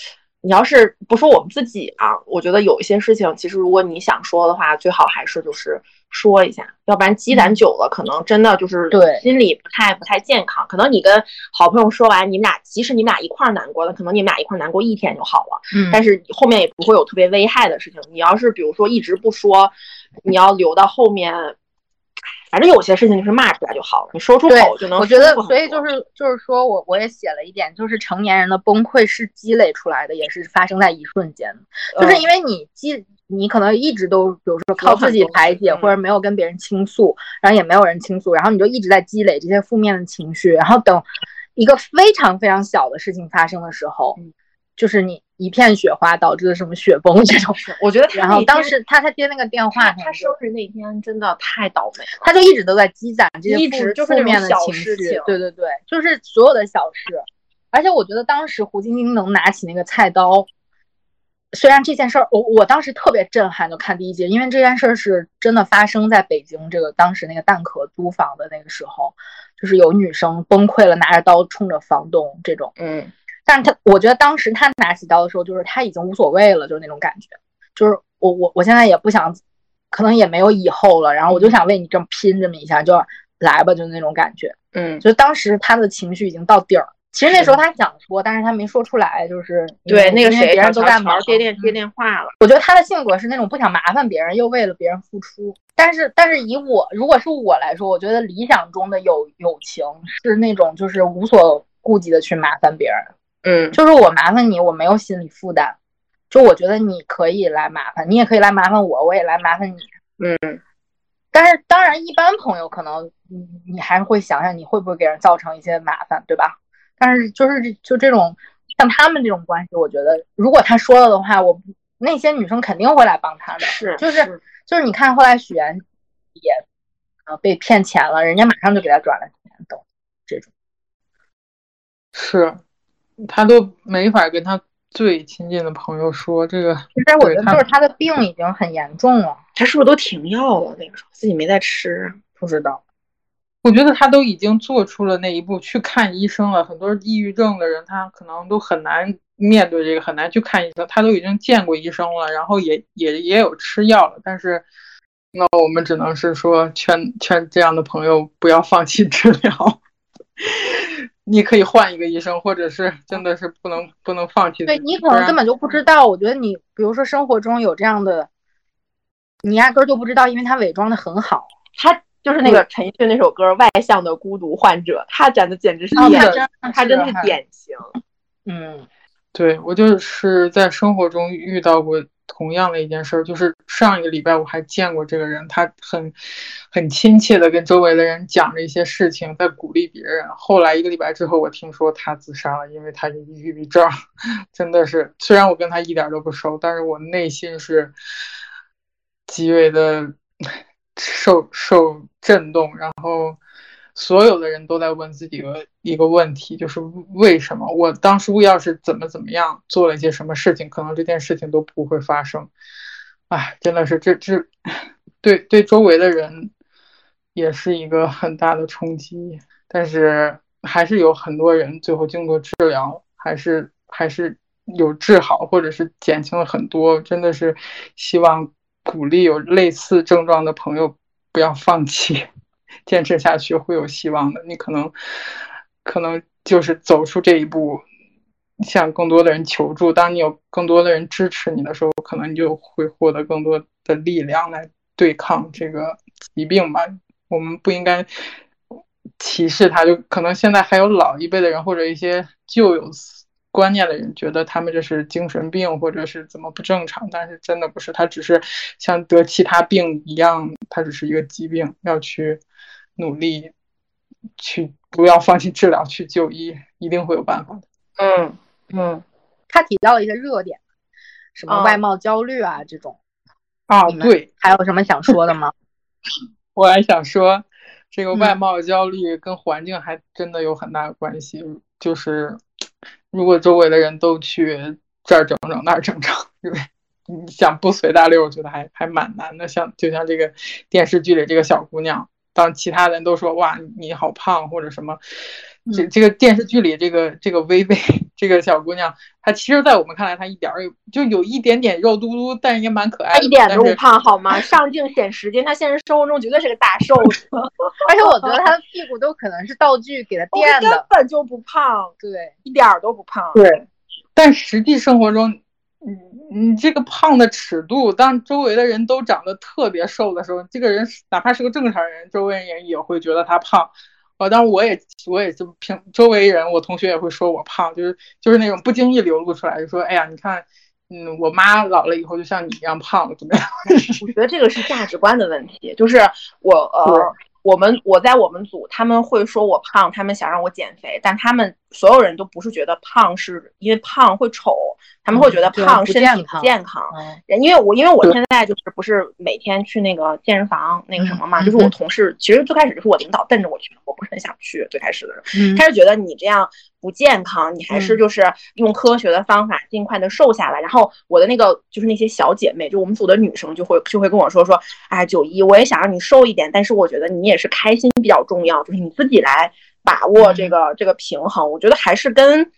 B: 你要是不说我们自己啊，我觉得有一些事情，其实如果你想说的话，最好还是就是说一下，要不然积攒久了，可能真的就是
A: 对
B: 心里不太不太健康。可能你跟好朋友说完，你们俩即使你们俩一块儿难过了，可能你们俩一块儿难过一天就好了。
A: 嗯
B: 但是后面也不会有特别危害的事情。你要是比如说一直不说，你要留到后面，反正有些事情就是骂出来就好了，你说出口就能
A: 我觉得所以就是就是说我我也写了一点，就是成年人的崩溃是积累出来的，也是发生在一瞬间的，就是
B: 嗯
A: 因为你积。你可能一直都，比如说靠自己排解，或者没有跟别人倾诉，然后也没有人倾诉，然后你就一直在积累这些负面的情绪，然后等一个非常非常小的事情发生的时候，
B: 嗯
A: 就是你一片雪花导致的什么雪崩这种。
B: 是，我觉得他
A: 然后当时他他接那个电话，
B: 他他生日那天真的太倒霉了，
A: 他就一直都在积攒这些
B: 一
A: 负
B: 直就是
A: 负面的情绪，对对对，就是所有的小事。而且我觉得当时胡晶晶能拿起那个菜刀，虽然这件事儿，我我当时特别震撼，就看第一集，因为这件事儿是真的发生在北京这个当时那个蛋壳租房的那个时候，就是有女生崩溃了，拿着刀冲着房东这种。
B: 嗯
A: 但是他，我觉得当时他拿起刀的时候，就是他已经无所谓了，就是那种感觉，就是我我我现在也不想，可能也没有以后了，然后我就想为你这么拼这么一下，就来吧，就是那种感觉。
B: 嗯
A: 就当时他的情绪已经到顶儿，其实那时候他想说，但是他没说出来，就是
B: 对那个谁，
A: 别人都在忙，
B: 接电接电话了。
A: 我觉得他的性格是那种不想麻烦别人，又为了别人付出。但是，但是以我如果是我来说，我觉得理想中的友友情是那种就是无所顾忌的去麻烦别人。
B: 嗯，
A: 就是我麻烦你，我没有心理负担。就我觉得你可以来麻烦，你也可以来麻烦我，我也来麻烦你。
B: 嗯，
A: 但是当然，一般朋友可能你你还是会想想你会不会给人造成一些麻烦，对吧？但是就是就这种像他们这种关系，我觉得如果他说了的话，我那些女生肯定会来帮他的。
B: 是，
A: 就是就是你看后来许岩也啊被骗钱了，人家马上就给他转了钱，等这种。
C: 是，他都没法跟他最亲近的朋友说这个。
A: 其实我觉得就是他的病已经很严重了，
B: 他是不是都停药了？那个时候自己没在吃，
A: 不知道。
C: 我觉得他都已经做出了那一步去看医生了。很多抑郁症的人，他可能都很难面对这个，很难去看医生。他都已经见过医生了，然后也也也有吃药了。但是，那我们只能是说劝劝这样的朋友不要放弃治疗。你可以换一个医生，或者是真的是不能不能放弃。
A: 对你可能根本就不知道。我觉得你比如说生活中有这样的，你压根儿就不知道，因为他伪装的很好，
B: 他。就是那个陈奕迅那首歌《外向的孤独患者》，他真的简直是典型，他真的是典型。
A: 嗯，
C: 对我就是在生活中遇到过同样的一件事，就是上一个礼拜我还见过这个人，他很很亲切的跟周围的人讲着一些事情，在鼓励别人。后来一个礼拜之后，我听说他自杀了，因为他有抑郁症。真的是，虽然我跟他一点都不熟，但是我内心是极为的。受受震动，然后所有的人都在问自己的一个问题，就是为什么我当初要是怎么怎么样做了一些什么事情，可能这件事情都不会发生。哎，真的是这这对对周围的人也是一个很大的冲击。但是还是有很多人最后经过治疗，还是还是有治好，或者是减轻了很多。真的是希望。鼓励有类似症状的朋友不要放弃，坚持下去会有希望的。你可能，可能就是走出这一步，向更多的人求助。当你有更多的人支持你的时候，可能你就会获得更多的力量来对抗这个疾病吧。我们不应该歧视他，就可能现在还有老一辈的人或者一些旧有。观念的人觉得他们这是精神病，或者是怎么不正常，但是真的不是，他只是像得其他病一样，他只是一个疾病，要去努力，去不要放弃治疗，去就医，一定会有办法的。
B: 嗯嗯，
A: 他提到了一些热点，什么外貌焦虑啊这种。
C: 啊，对，
A: 还有什么想说的吗？
C: 我还想说，这个外貌焦虑跟环境还真的有很大的关系，就是。如果周围的人都去这儿整整那儿整整，因为你想不随大流，我觉得还还蛮难的。像就像这个电视剧里这个小姑娘，当其他人都说哇你好胖或者什么，这这个电视剧里这个这个薇薇 这个小姑娘，她其实，在我们看来，她一点儿就有一点点肉嘟嘟，但是也蛮可爱的。
B: 一点都不胖好吗？上镜显时间，她现实生活中绝对是个大瘦子。
A: 而且我觉得她的屁股都可能是道具给她垫的，
B: 根本就不胖。
A: 对，
B: 一点儿都不胖。
C: 对，但实际生活中，你你这个胖的尺度，当周围的人都长得特别瘦的时候，这个人哪怕是个正常人，周围人也会觉得他胖。哦，当然我也我也就平周围人，我同学也会说我胖，就是就是那种不经意流露出来，就说哎呀，你看，嗯，我妈老了以后就像你一样胖了，怎么样？
B: 我觉得这个是价值观的问题，就是我呃，我们我在我们组，他们会说我胖，他们想让我减肥，但他们所有人都不是觉得胖是因为胖会丑。他们会觉得胖身体不健康，因为我因为我现在就是不是每天去那个健身房那个什么嘛，就是我同事其实最开始就是我领导瞪着我去，我不是很想去。最开始的时候，他是觉得你这样不健康，你还是就是用科学的方法尽快的瘦下来。然后我的那个就是那些小姐妹，就我们组的女生就会就会跟我说说，哎，九一，我也想让你瘦一点，但是我觉得你也是开心比较重要，就是你自己来把握这个这个平衡。我觉得还是跟。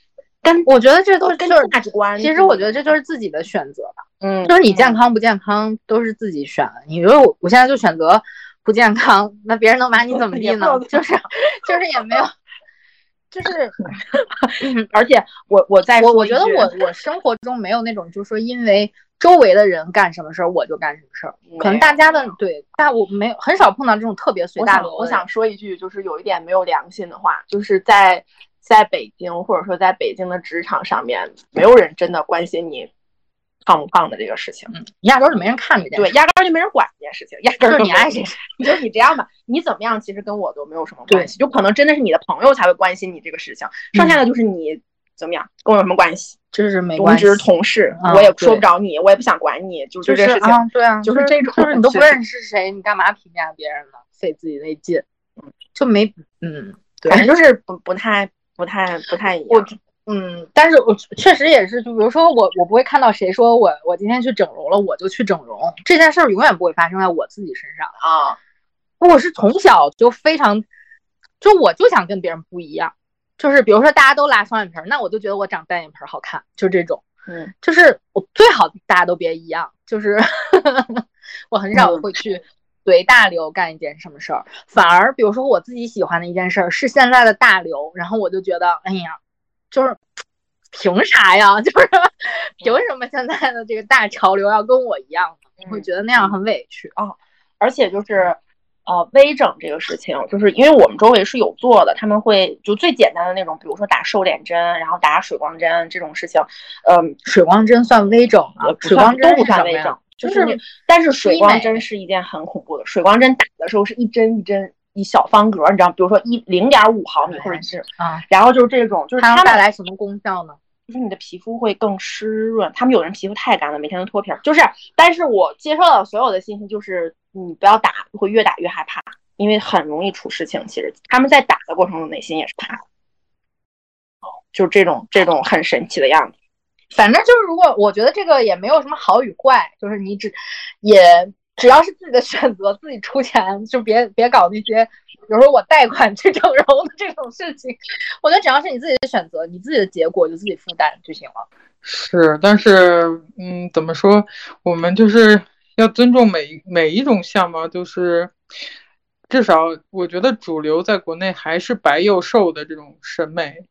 B: 跟
A: 我觉得这都是
B: 就是价值观。
A: 其实我觉得这就是自己的选择吧。
B: 嗯，
A: 就是你健康不健康都是自己选的。你说我我现在就选择不健康，那别人能把你怎么地呢？就是就是也没有，就是，
B: 而且我我在
A: 我
B: 说
A: 我觉得我我生活中没有那种，就是说因为周围的人干什么事儿我就干什么事儿，可能大家的对，但我没有很少碰到这种特别随大流。
B: 我想说一句，就是有一点没有良心的话，就是在在北京或者说在北京的职场上面，没有人真的关心你胖不胖的这个事情。
A: 嗯，压根儿就没人看这件事对，
B: 压根儿就没人管这件事情，压根儿
A: 就是你爱谁谁。
B: 就你这样吧，你怎么样，其实跟我都没有什么关系，就可能真的是你的朋友才会关心你这个事情，剩下的就是你怎么样，跟我有什么关系？
A: 就是没
B: 同
A: 关系
B: 职。同事，
A: 啊
B: 我也说不着你，我也不想管你，就
A: 就
B: 这事情。
A: 啊，对啊，
B: 就是这种
A: 就是你都不认识谁，你干嘛评价别人呢？费自己那劲，就没嗯，对
B: 反正就是不不太不太不太一
A: 我
B: 样。
A: 嗯，但是我确实也是，就比如说我，我不会看到谁说我我今天去整容了，我就去整容，这件事儿永远不会发生在我自己身上。
B: 啊，
A: 我是从小就非常，就我就想跟别人不一样，就是比如说大家都拉双眼皮儿，那我就觉得我长单眼皮儿好看，就这种，
B: 嗯，
A: 就是我最好大家都别一样，就是 我很少
B: 嗯。
A: 会去随大流干一件什么事儿，反而比如说我自己喜欢的一件事儿是现在的大流，然后我就觉得，哎呀，就是 凭啥呀？就是凭什么现在的这个大潮流要跟我一样呢？你会
B: 嗯
A: 觉得那样很委屈啊。
B: 而且就是。呃，微整这个事情，就是因为我们周围是有做的，他们会就最简单的那种，比如说打瘦脸针，然后打水光针这种事情，嗯，
A: 水光针算微整啊
B: 呃，不
A: 水光针
B: 都不算微整，
A: 就是，
B: 但是水光针是一件很恐怖的。水光针打的时候是一针一针一小方格，你知道，比如说一零点五毫米或者是，
A: 啊，
B: 然后就是这种，就是
A: 它能带来什么功效呢？
B: 就是你的皮肤会更湿润。他们有人皮肤太干了，每天都脱皮儿。就是，但是我接受到所有的信息就是，你不要打，会越打越害怕，因为很容易出事情。其实他们在打的过程中内心也是怕的。哦，就这种这种很神奇的样子。
A: 反正就是，如果我觉得这个也没有什么好与坏，就是你只也只要是自己的选择，自己出钱，就别别搞那些，比如说我贷款去整容的这种事情。我觉得只要是你自己的选择，你自己的结果就自己负担就行了。
C: 是，但是嗯，怎么说？我们就是要尊重每每一种相貌，就是至少我觉得主流在国内还是白又瘦的这种审美。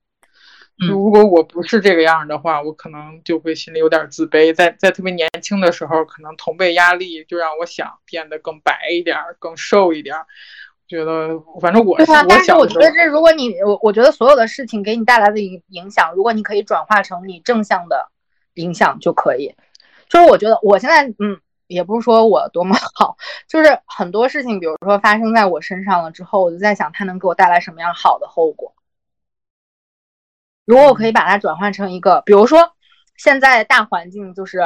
A: 嗯
C: 如果我不是这个样儿的话，我可能就会心里有点自卑。在在特别年轻的时候，可能同辈压力就让我想变得更白一点儿，更瘦一点儿。觉得反正我
A: 对啊，
C: 我
A: 但是我觉得这，如果你我我觉得所有的事情给你带来的影影响，如果你可以转化成你正向的影响就可以。就是我觉得我现在嗯，也不是说我多么好，就是很多事情，比如说发生在我身上了之后，我就在想它能给我带来什么样好的后果。如果我可以把它转换成一个，比如说现在大环境就是，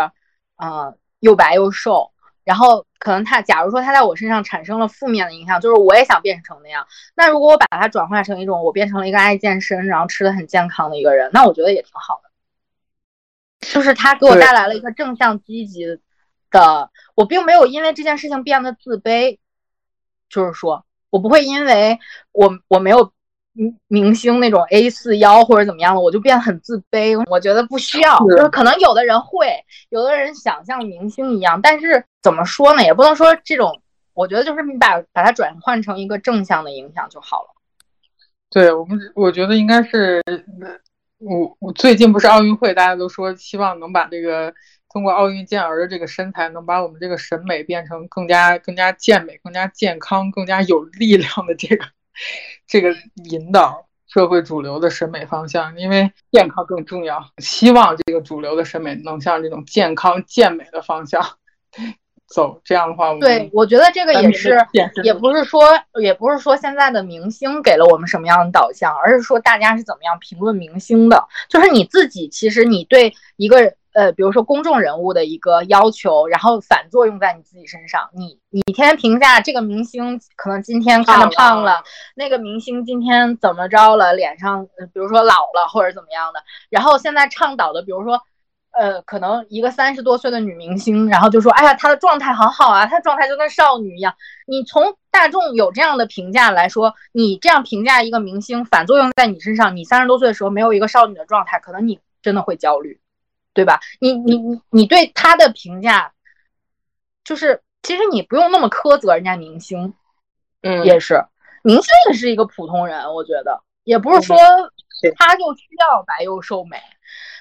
A: 呃，又白又瘦，然后可能他，假如说他在我身上产生了负面的影响，就是我也想变成那样。那如果我把它转化成一种，我变成了一个爱健身，然后吃的很健康的一个人，那我觉得也挺好的。就是他给我带来了一个正向积极的，我并没有因为这件事情变得自卑，就是说我不会因为我我没有明明星那种 A 四腰或者怎么样的，我就变得很自卑。我觉得不需要，就是可能有的人会，有的人想像明星一样，但是怎么说呢，也不能说这种，我觉得就是你把把它转换成一个正向的影响就好了。
C: 对我们，我觉得应该是，呃我我最近不是奥运会，大家都说希望能把这个通过奥运健儿的这个身材，能把我们这个审美变成更加更加健美、更加健康、更加有力量的这个这个引导社会主流的审美方向，因为健康更重要。希望这个主流的审美能向这种健康健美的方向走，这样的话，
A: 对，我觉得这个也是，也不是说，也不是说现在的明星给了我们什么样的导向，而是说大家是怎么样评论明星的。就是你自己，其实你对一个呃，比如说公众人物的一个要求，然后反作用在你自己身上。你你天天评价这个明星，可能今天看着胖了，那个明星今天怎么着了，脸上呃比如说老了或者怎么样的。然后现在倡导的，比如说。呃，可能一个三十多岁的女明星，然后就说：“哎呀，她的状态好好啊，她的状态就跟少女一样。”你从大众有这样的评价来说，你这样评价一个明星，反作用在你身上，你三十多岁的时候没有一个少女的状态，可能你真的会焦虑，对吧？你你你你对她的评价，就是其实你不用那么苛责人家明星，
B: 嗯，
A: 也是明星也是一个普通人，我觉得也不是说他就需要白幼瘦美。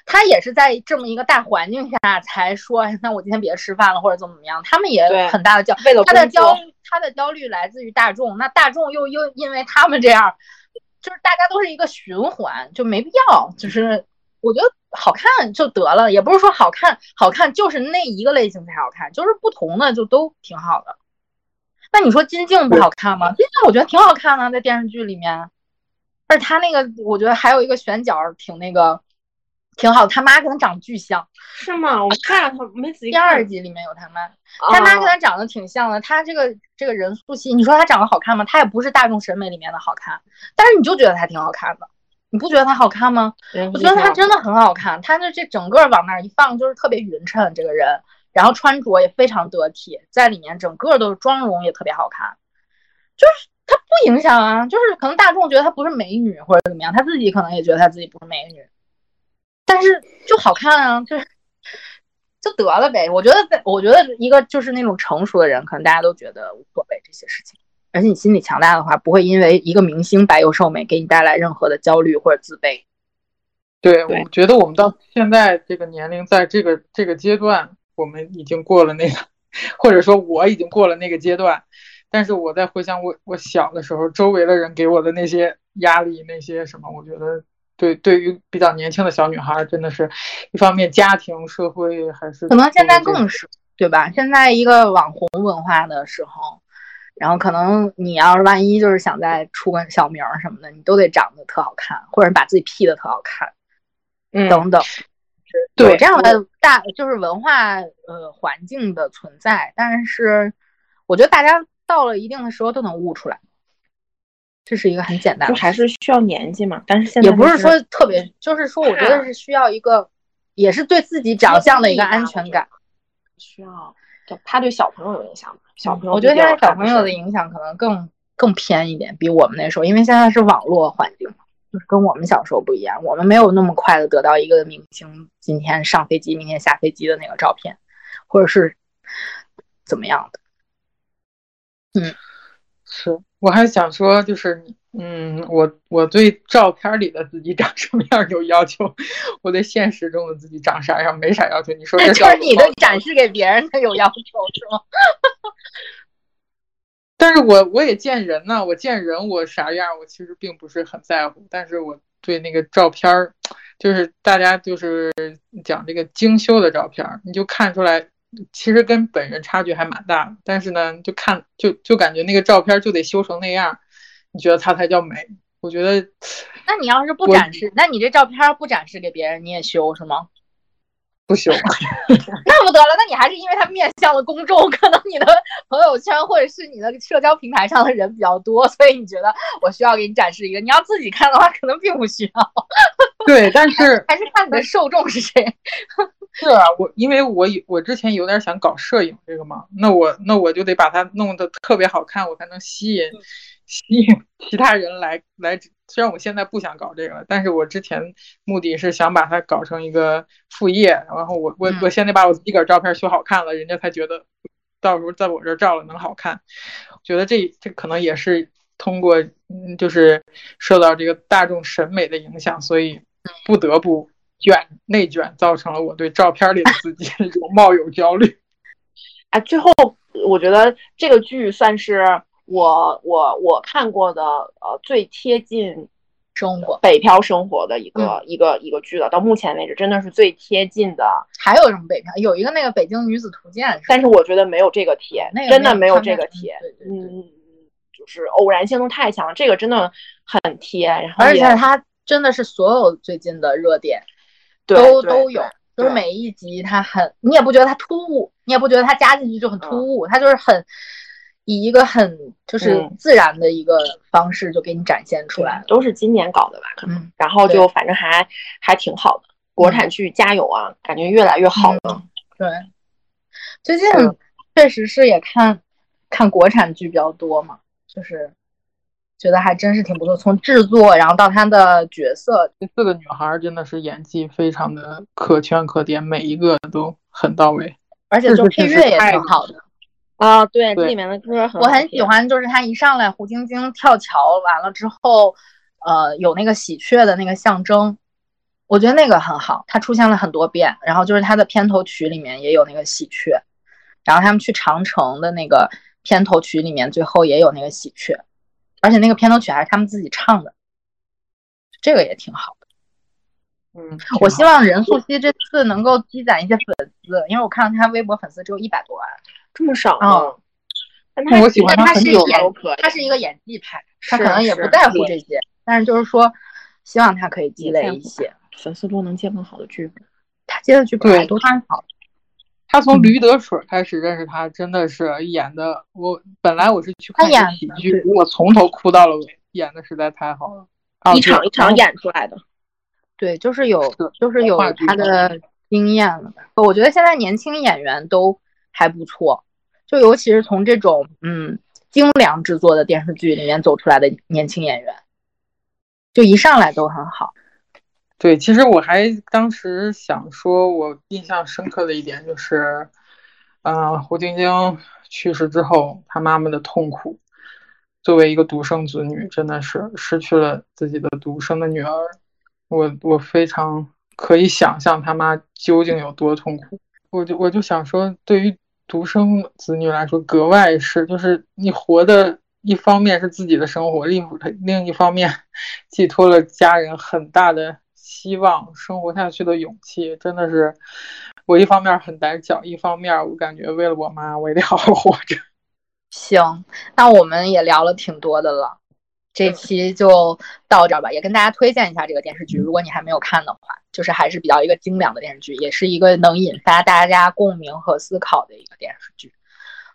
A: 他也是在这么一个大环境下才说，那我今天别吃饭了或者怎么怎么样。他们也很大的焦，他的焦他的焦虑来自于大众，那大众又又因为他们这样，就是大家都是一个循环，就没必要。就是我觉得好看就得了，也不是说好看好看就是那一个类型才好看，就是不同的就都挺好的。那你说金靖不好看吗？金靖我觉得挺好看的，在电视剧里面，而且他那个我觉得还有一个选角挺那个。挺好，他妈跟他长得巨像，
B: 是吗？我看了他没仔细。
A: 第二集里面有他妈，他妈跟他长得挺像的。他这个这个人素汐，你说他长得好看吗？他也不是大众审美里面的好看，但是你就觉得他挺好看的，你不觉得他好看吗？我觉得他真的很好看，他的这整个往那儿一放就是特别匀称，这个人，然后穿着也非常得体，在里面整个都是妆容也特别好看，就是他不影响啊，就是可能大众觉得他不是美女或者怎么样，他自己可能也觉得他自己不是美女。但是就好看啊，就是 就得了呗。我觉得，在我觉得一个就是那种成熟的人，可能大家都觉得无所谓这些事情。而且你心理强大的话，不会因为一个明星白幼瘦美给你带来任何的焦虑或者自卑。
C: 对，我觉得我们到现在这个年龄，在这个这个阶段，我们已经过了那个，或者说我已经过了那个阶段。但是我在回想我我小的时候，周围的人给我的那些压力，那些什么，我觉得。对，对于比较年轻的小女孩，真的是一方面家庭、社会还是
A: 可能现在更是对吧？现在一个网红文化的时候，然后可能你要是万一就是想再出个小名什么的，你都得长得特好看，或者把自己 P 的特好看，
B: 嗯，
A: 等等，对这样的大就是文化呃环境的存在。但是我觉得大家到了一定的时候都能悟出来。这是一个很简单，
B: 就还是需要年纪嘛。但是现在
A: 也不是说特别，就是说我觉得是需要一个，也是对自己长相的一个安全感。
B: 需要，他对小朋友有影响吗？小朋友，
A: 我觉得现在小朋友的影响可能更更偏一点，比我们那时候，因为现在是网络环境嘛，就是跟我们小时候不一样。我们没有那么快的得到一个明星今天上飞机、明天下飞机的那个照片，或者是怎么样的。嗯。
C: 是，我还想说，就是，嗯，我我对照片里的自己长什么样有要求，我对现实中的自己长啥样没啥要求。你说这
A: 就是你的展示给别人的有要求是吗？
C: 但是我我也见人呢，我见人我啥样，我其实并不是很在乎。但是我对那个照片儿，就是大家就是讲这个精修的照片儿，你就看出来。其实跟本人差距还蛮大，但是呢，就看就就感觉那个照片就得修成那样，你觉得它才叫美？我觉得，
A: 那你要是不展示，那你这照片不展示给别人，你也修是吗？
C: 不修，
A: 那不得了，那你还是因为它面向了公众，可能你的朋友圈或者是你的社交平台上的人比较多，所以你觉得我需要给你展示一个。你要自己看的话，可能并不需要。
C: 对，但是
A: 还是看你的受众是谁。
C: 是啊，我因为我我之前有点想搞摄影这个嘛，那我那我就得把它弄得特别好看，我才能吸引吸引其他人来来。虽然我现在不想搞这个，但是我之前目的是想把它搞成一个副业，然后我我我现在把我自己个照片修好看了，人家才觉得到时候在我这儿照了能好看。觉得这这可能也是通过嗯，就是受到这个大众审美的影响，所以不得不。卷内卷造成了我对照片里的自己 容貌有焦虑。
B: 哎，最后我觉得这个剧算是我我我看过的呃最贴近
A: 生活
B: 北漂生活的一个一个一个剧了。到目前为止，真的是最贴近的。
A: 还有什么北漂？有一个那个《北京女子图鉴》，
B: 但是我觉得没有这个贴，那个真的没有这个贴。嗯，就是偶然性都太强了，这个真的很贴。然后
A: 而且它真的是所有最近的热点。都都有，就是每一集它很，你也不觉得它突兀，你也不觉得它加进去就很突兀，它就是很以一个很就是自然的一个方式就给你展现出来。
B: 都是今年搞的吧？可能，然后就反正还还挺好的。国产剧加油啊，感觉越来越好了。
A: 对，最近确实是也看看国产剧比较多嘛，就是。觉得还真是挺不错，从制作，然后到她的角色，
C: 这四个女孩真的是演技非常的可圈可点，每一个都很到位，
A: 而且就配乐也挺好的
B: 啊。对，这里面的歌很，
A: 我很喜欢，就是他一上来，胡晶晶跳桥完了之后，呃有那个喜鹊的那个象征，我觉得那个很好，它出现了很多遍。然后就是它的片头曲里面也有那个喜鹊，然后他们去长城的那个片头曲里面最后也有那个喜鹊，而且那个片头曲还是他们自己唱的，这个也挺好的。
C: 嗯，
A: 我希望任素汐这次能够积攒一些粉丝，因为我看到她微博粉丝只有一百多万。
B: 这么少
A: 嗯
B: 吗？但他
C: 我喜欢
A: 他
C: 很久
A: 演
B: 都可以，
A: 他是一个演技派，他可能也不在乎这些，但是就是说，希望他可以积累一些。
B: 粉丝多能接更好的剧本。
A: 他接的剧本都挺好的。
C: 他从《驴得水》开始认识他，真的是演的。我本来我是去看
A: 他演
C: 喜剧，我从头哭到了尾，演的实在太好了。啊
B: 一场一场演出来的。
A: 对，就是有，就是有他的经验了。我觉得现在年轻演员都还不错，就尤其是从这种嗯精良制作的电视剧里面走出来的年轻演员，就一上来都很好。
C: 对，其实我还当时想说，我印象深刻的一点就是，嗯、胡晶晶去世之后，她妈妈的痛苦。作为一个独生子女，真的是失去了自己的独生的女儿，我我非常可以想象他妈究竟有多痛苦。我就我就想说，对于独生子女来说，格外是，就是你活的一方面是自己的生活，另另一方面寄托了家人很大的希望，生活下去的勇气，真的是我一方面很胆小，一方面我感觉为了我妈，我也得好好活着。
A: 行，那我们也聊了挺多的了，这期就到这儿吧。也跟大家推荐一下这个电视剧，如果你还没有看的话，就是还是比较一个精良的电视剧，也是一个能引发大家共鸣和思考的一个电视剧。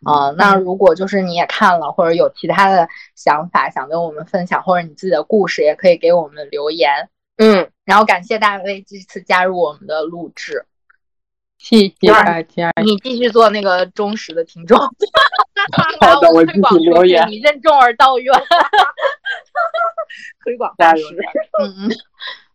A: 呃，那如果就是你也看了，或者有其他的想法想跟我们分享，或者你自己的故事，也可以给我们留言。
B: 嗯，
A: 然后感谢大卫这次加入我们的录制，
C: 谢谢大家。
A: 你继续做那个忠实的听众，
C: 好的，我继续留言。
A: 你任重而道远。
B: 推广
C: 加油
B: 大师。
A: 嗯嗯，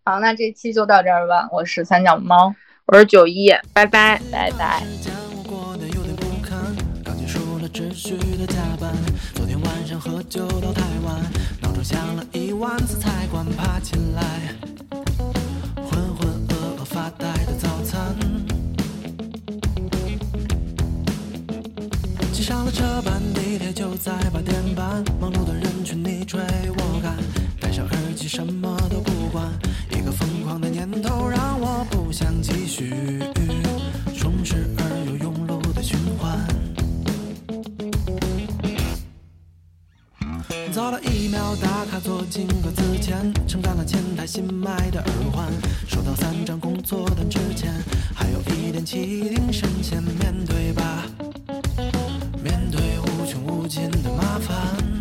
A: 好，那这期就到这儿吧。我是三脚猫，
B: 我是九一，拜拜。
A: 拜拜。
F: 时间我过得有点不堪，刚结束了秩序的加班，昨天晚上喝酒到太晚，闹钟响了一万次才敢爬起来，上了车班，地铁就在八点半，忙碌的人群你追我赶，戴上耳机什么都不管，一个疯狂的念头让我不想继续，充实而又庸碌的循环。早了一秒，打卡坐进格子间，承担了前台新买的耳环，收到三张工作单之前，还有一点气定神闲，面对吧，不尽的麻烦。